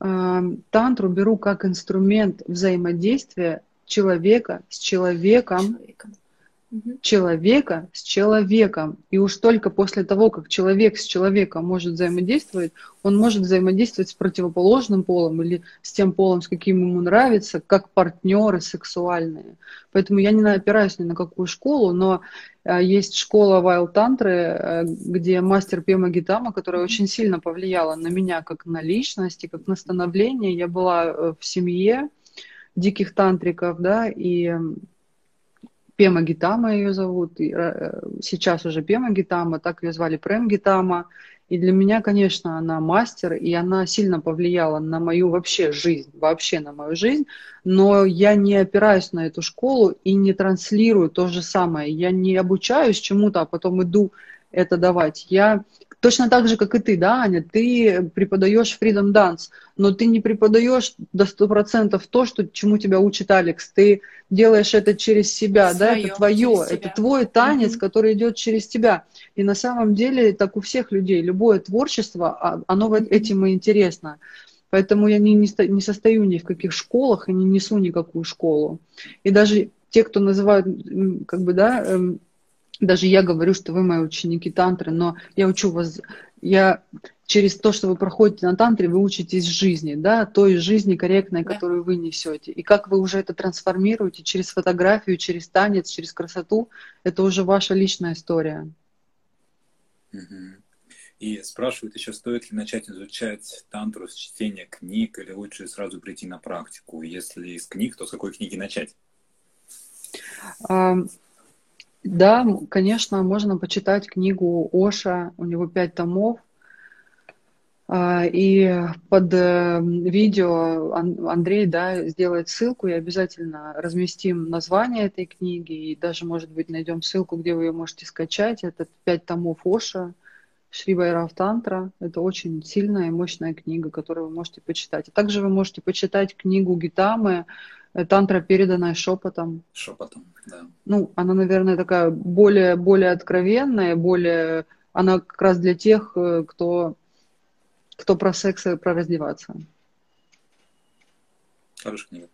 C: э, тантру беру как инструмент взаимодействия человека с человеком, человеком человека с человеком. И уж только после того, как человек с человеком может взаимодействовать, он может взаимодействовать с противоположным полом или с тем полом, с каким ему нравится, как партнеры сексуальные. Поэтому я не опираюсь ни на какую школу, но э, есть школа Wild Tantra, э, где мастер Пема Гитама, которая очень сильно повлияла на меня как на личность и как на становление. Я была э, в семье диких тантриков, да, и Пема Гитама ее зовут, э, сейчас уже Пема Гитама, так ее звали Прем Гитама. И для меня, конечно, она мастер, и она сильно повлияла на мою вообще жизнь, вообще на мою жизнь, но я не опираюсь на эту школу и не транслирую то же самое. Я не обучаюсь чему-то, а потом иду это давать. Я Точно так же, как и ты, да, Аня, ты преподаешь Freedom Dance, но ты не преподаешь до сто процентов то, что, чему тебя учит Алекс. Ты делаешь это через себя, Своё, да, это твое, это твой танец, mm-hmm. который идет через тебя. И на самом деле, так у всех людей, любое творчество, а, оно этим и интересно. Поэтому я не, не, не состою ни в каких школах и не несу никакую школу. И даже те, кто называют, как бы, да, эм, даже я говорю, что вы мои ученики тантры, но я учу вас, я через то, что вы проходите на тантре, вы учитесь жизни, да, той жизни корректной, да. которую вы несете. И как вы уже это трансформируете через фотографию, через танец, через красоту, это уже ваша личная история.
B: И спрашивают еще, стоит ли начать изучать тантру с чтения книг или лучше сразу прийти на практику? Если из книг, то с какой книги начать?
C: Да, конечно, можно почитать книгу Оша, у него пять томов. А, и под э, видео Андрей да, сделает ссылку, и обязательно разместим название этой книги, и даже, может быть, найдем ссылку, где вы ее можете скачать. Это пять томов Оша, Шри Байрав Тантра. Это очень сильная и мощная книга, которую вы можете почитать. А также вы можете почитать книгу Гитамы Тантра, переданная шепотом.
B: Шепотом, да.
C: Ну, она, наверное, такая более, более откровенная, более... Она как раз для тех, э, кто, кто про секс и про раздеваться.
B: Хорошая книга.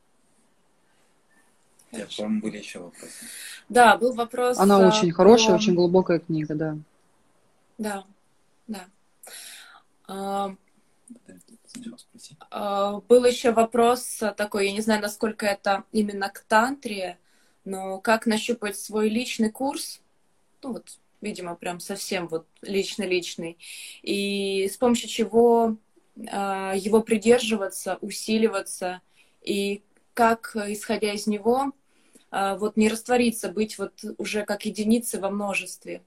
B: Я, по-моему, были еще вопросы.
A: Да, был вопрос.
C: Она а, очень хорошая, очень глубокая книга, да.
A: Да, да. А, был еще вопрос такой, я не знаю, насколько это именно к тантре, но как нащупать свой личный курс, ну вот, видимо, прям совсем вот лично-личный, и с помощью чего а, его придерживаться, усиливаться, и как, исходя из него, а, вот не раствориться, быть вот уже как единицы во множестве.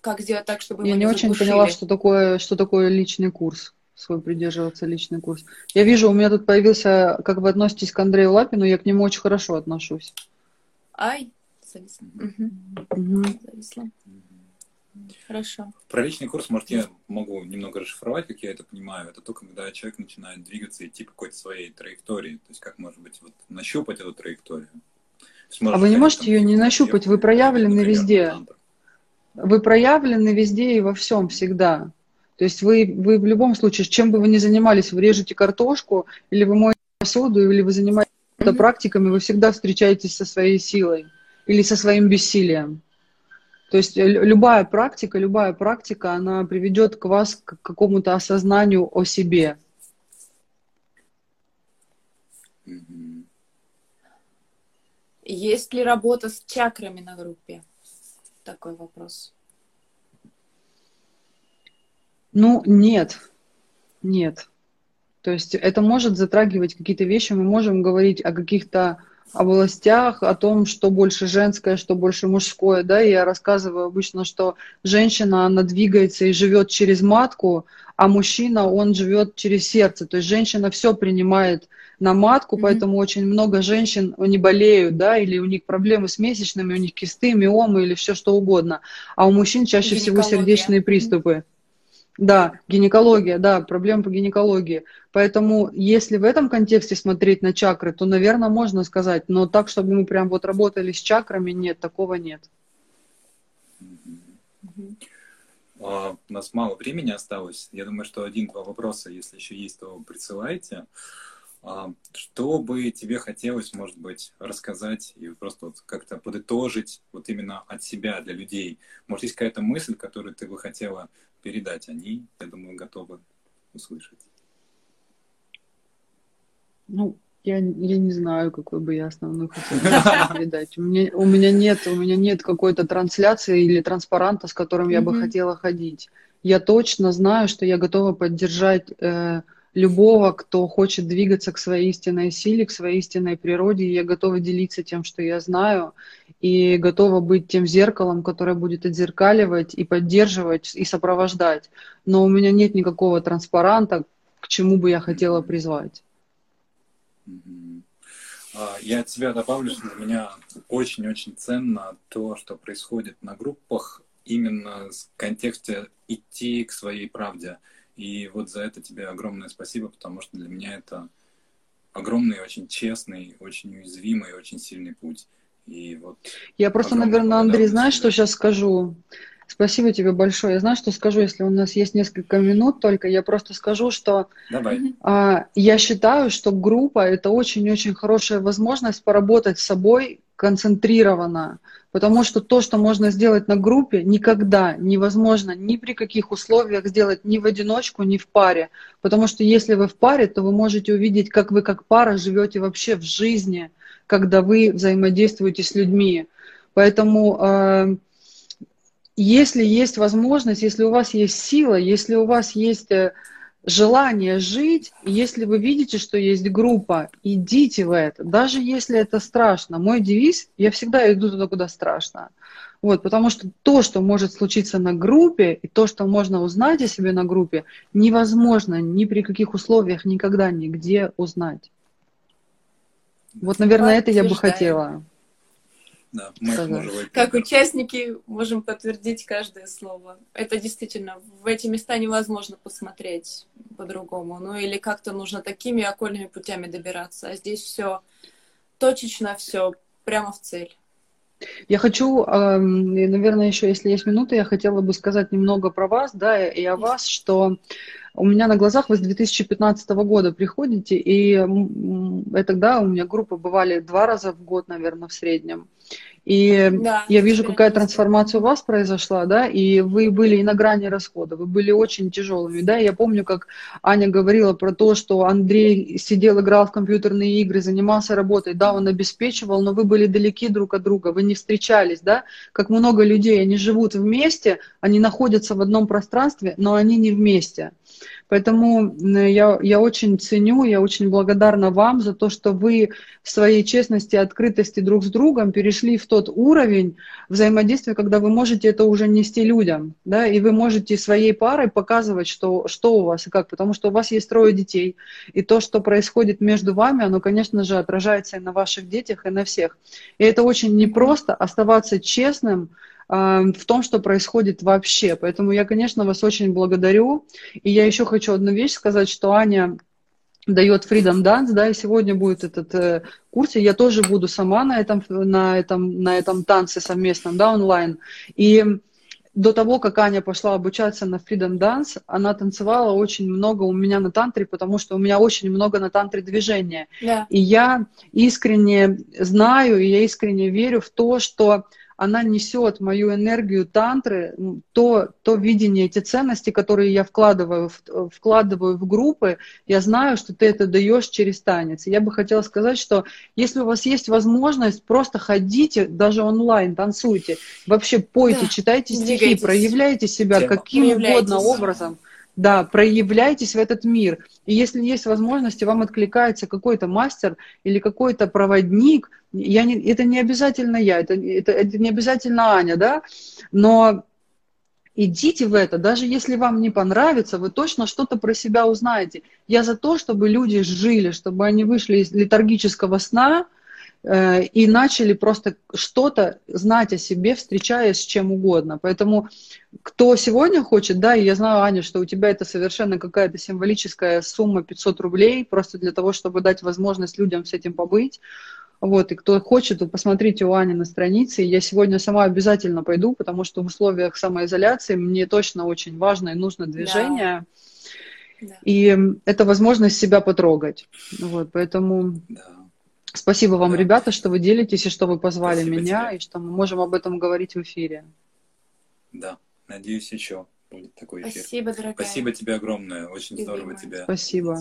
A: Как сделать так, чтобы
C: Я не, не очень поняла, что такое, что такое личный курс свой придерживаться личный курс. Я вижу, у меня тут появился, как вы относитесь к Андрею Лапину, я к нему очень хорошо отношусь.
A: Ай, зависло. Угу. Зависло. Хорошо.
B: Про личный курс, может, я могу немного расшифровать, как я это понимаю. Это то, когда человек начинает двигаться и идти по какой-то своей траектории. То есть, как, может быть, вот нащупать эту траекторию.
C: Есть, а вы не можете ее не нащупать, вы проявлены например, везде. Вы проявлены везде и во всем всегда. То есть вы, вы в любом случае, чем бы вы ни занимались, вы режете картошку, или вы моете посуду, или вы занимаетесь mm-hmm. практиками, вы всегда встречаетесь со своей силой или со своим бессилием. То есть э, любая практика, любая практика, она приведет к вас к какому-то осознанию о себе.
A: Есть ли работа с чакрами на группе? Такой вопрос.
C: Ну, нет. Нет. То есть это может затрагивать какие-то вещи, мы можем говорить о каких-то областях, о том, что больше женское, что больше мужское, да, я рассказываю обычно, что женщина, она двигается и живет через матку, а мужчина, он живет через сердце, то есть женщина все принимает на матку, mm-hmm. поэтому очень много женщин, они болеют, да, или у них проблемы с месячными, у них кисты, миомы или все что угодно, а у мужчин чаще всего сердечные приступы. Mm-hmm. Да, гинекология, да, проблема по гинекологии. Поэтому, если в этом контексте смотреть на чакры, то, наверное, можно сказать, но так, чтобы мы прям вот работали с чакрами, нет, такого нет.
B: А, у нас мало времени осталось. Я думаю, что один-два вопроса, если еще есть, то присылайте. А, что бы тебе хотелось, может быть, рассказать и просто вот как-то подытожить вот именно от себя для людей? Может, есть какая-то мысль, которую ты бы хотела передать, они, я думаю, готовы услышать.
C: Ну, я, я не знаю, какой бы я основной хотела передать. У меня, у меня нет, у меня нет какой-то трансляции или транспаранта, с которым я бы хотела ходить. Я точно знаю, что я готова поддержать э, любого, кто хочет двигаться к своей истинной силе, к своей истинной природе. И я готова делиться тем, что я знаю и готова быть тем зеркалом, которое будет отзеркаливать и поддерживать и сопровождать. Но у меня нет никакого транспаранта, к чему бы я хотела призвать.
B: А, я от себя добавлю, что для меня очень-очень ценно то, что происходит на группах, именно в контексте идти к своей правде. И вот за это тебе огромное спасибо, потому что для меня это огромный, очень честный, очень уязвимый, очень сильный путь. И вот
C: я просто, наверное, Андрей, знаешь, что сейчас скажу? Спасибо тебе большое. Я знаю, что скажу, если у нас есть несколько минут только, я просто скажу, что
B: Давай.
C: А, я считаю, что группа это очень-очень хорошая возможность поработать с собой концентрированно, потому что то, что можно сделать на группе, никогда невозможно ни при каких условиях сделать ни в одиночку, ни в паре, потому что если вы в паре, то вы можете увидеть, как вы как пара живете вообще в жизни, когда вы взаимодействуете с людьми. Поэтому э, если есть возможность, если у вас есть сила, если у вас есть э, желание жить, если вы видите, что есть группа, идите в это, даже если это страшно. Мой девиз, я всегда иду туда, куда страшно. Вот, потому что то, что может случиться на группе, и то, что можно узнать о себе на группе, невозможно ни при каких условиях никогда нигде узнать. Вот, наверное, это я бы хотела.
B: Да, мы
A: как участники можем подтвердить каждое слово. Это действительно, в эти места невозможно посмотреть по-другому. Ну или как-то нужно такими окольными путями добираться. А здесь все точечно, все прямо в цель.
C: Я хочу, наверное, еще, если есть минута, я хотела бы сказать немного про вас, да, и о вас, что у меня на глазах вы с 2015 года приходите, и это, да, у меня группы бывали два раза в год, наверное, в среднем. И да, я вижу, какая трансформация у вас произошла, да, и вы были и на грани расхода, вы были очень тяжелыми, да. Я помню, как Аня говорила про то, что Андрей сидел, играл в компьютерные игры, занимался работой, да, он обеспечивал, но вы были далеки друг от друга, вы не встречались, да. Как много людей, они живут вместе, они находятся в одном пространстве, но они не вместе. Поэтому я, я очень ценю, я очень благодарна вам за то, что вы в своей честности и открытости друг с другом перешли в тот уровень взаимодействия, когда вы можете это уже нести людям, да, и вы можете своей парой показывать, что, что у вас и как, потому что у вас есть трое детей, и то, что происходит между вами, оно, конечно же, отражается и на ваших детях, и на всех. И это очень непросто оставаться честным, в том, что происходит вообще. Поэтому я, конечно, вас очень благодарю. И я еще хочу одну вещь сказать, что Аня дает Freedom Dance, да, и сегодня будет этот э, курс, и я тоже буду сама на этом, на этом, на этом танце совместном, да, онлайн. И до того, как Аня пошла обучаться на Freedom Dance, она танцевала очень много у меня на тантре, потому что у меня очень много на тантре движения.
A: Да.
C: И я искренне знаю, и я искренне верю в то, что она несет мою энергию тантры, то, то видение, эти ценности, которые я вкладываю в, вкладываю в группы, я знаю, что ты это даешь через танец. я бы хотела сказать, что если у вас есть возможность, просто ходите, даже онлайн, танцуйте, вообще пойте, да. читайте стихи, Двигайтесь. проявляйте себя Тема. каким угодно образом да, проявляйтесь в этот мир. И если есть возможности, вам откликается какой-то мастер или какой-то проводник, я не, это не обязательно я, это, это, это не обязательно Аня, да, но идите в это, даже если вам не понравится, вы точно что-то про себя узнаете. Я за то, чтобы люди жили, чтобы они вышли из летаргического сна, и начали просто что-то знать о себе, встречаясь с чем угодно. Поэтому кто сегодня хочет, да, и я знаю, Аня, что у тебя это совершенно какая-то символическая сумма 500 рублей, просто для того, чтобы дать возможность людям с этим побыть. Вот, и кто хочет, то посмотрите у Ани на странице. Я сегодня сама обязательно пойду, потому что в условиях самоизоляции мне точно очень важно и нужно движение. Да. И это возможность себя потрогать. Вот, поэтому... Да Спасибо вам, да. ребята, что вы делитесь и что вы позвали Спасибо меня, тебе. и что мы можем об этом говорить в эфире.
B: Да, надеюсь, еще будет такой
A: эфир. Спасибо, дорогая.
B: Спасибо тебе огромное, очень Любимая. здорово тебя.
C: Спасибо.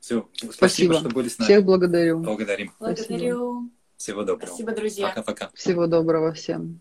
B: Все, спасибо, спасибо, что были с нами.
C: Всех благодарю.
B: Благодарим.
A: Благодарю.
B: Всего доброго.
A: Спасибо, друзья.
B: Пока-пока.
C: Всего доброго всем.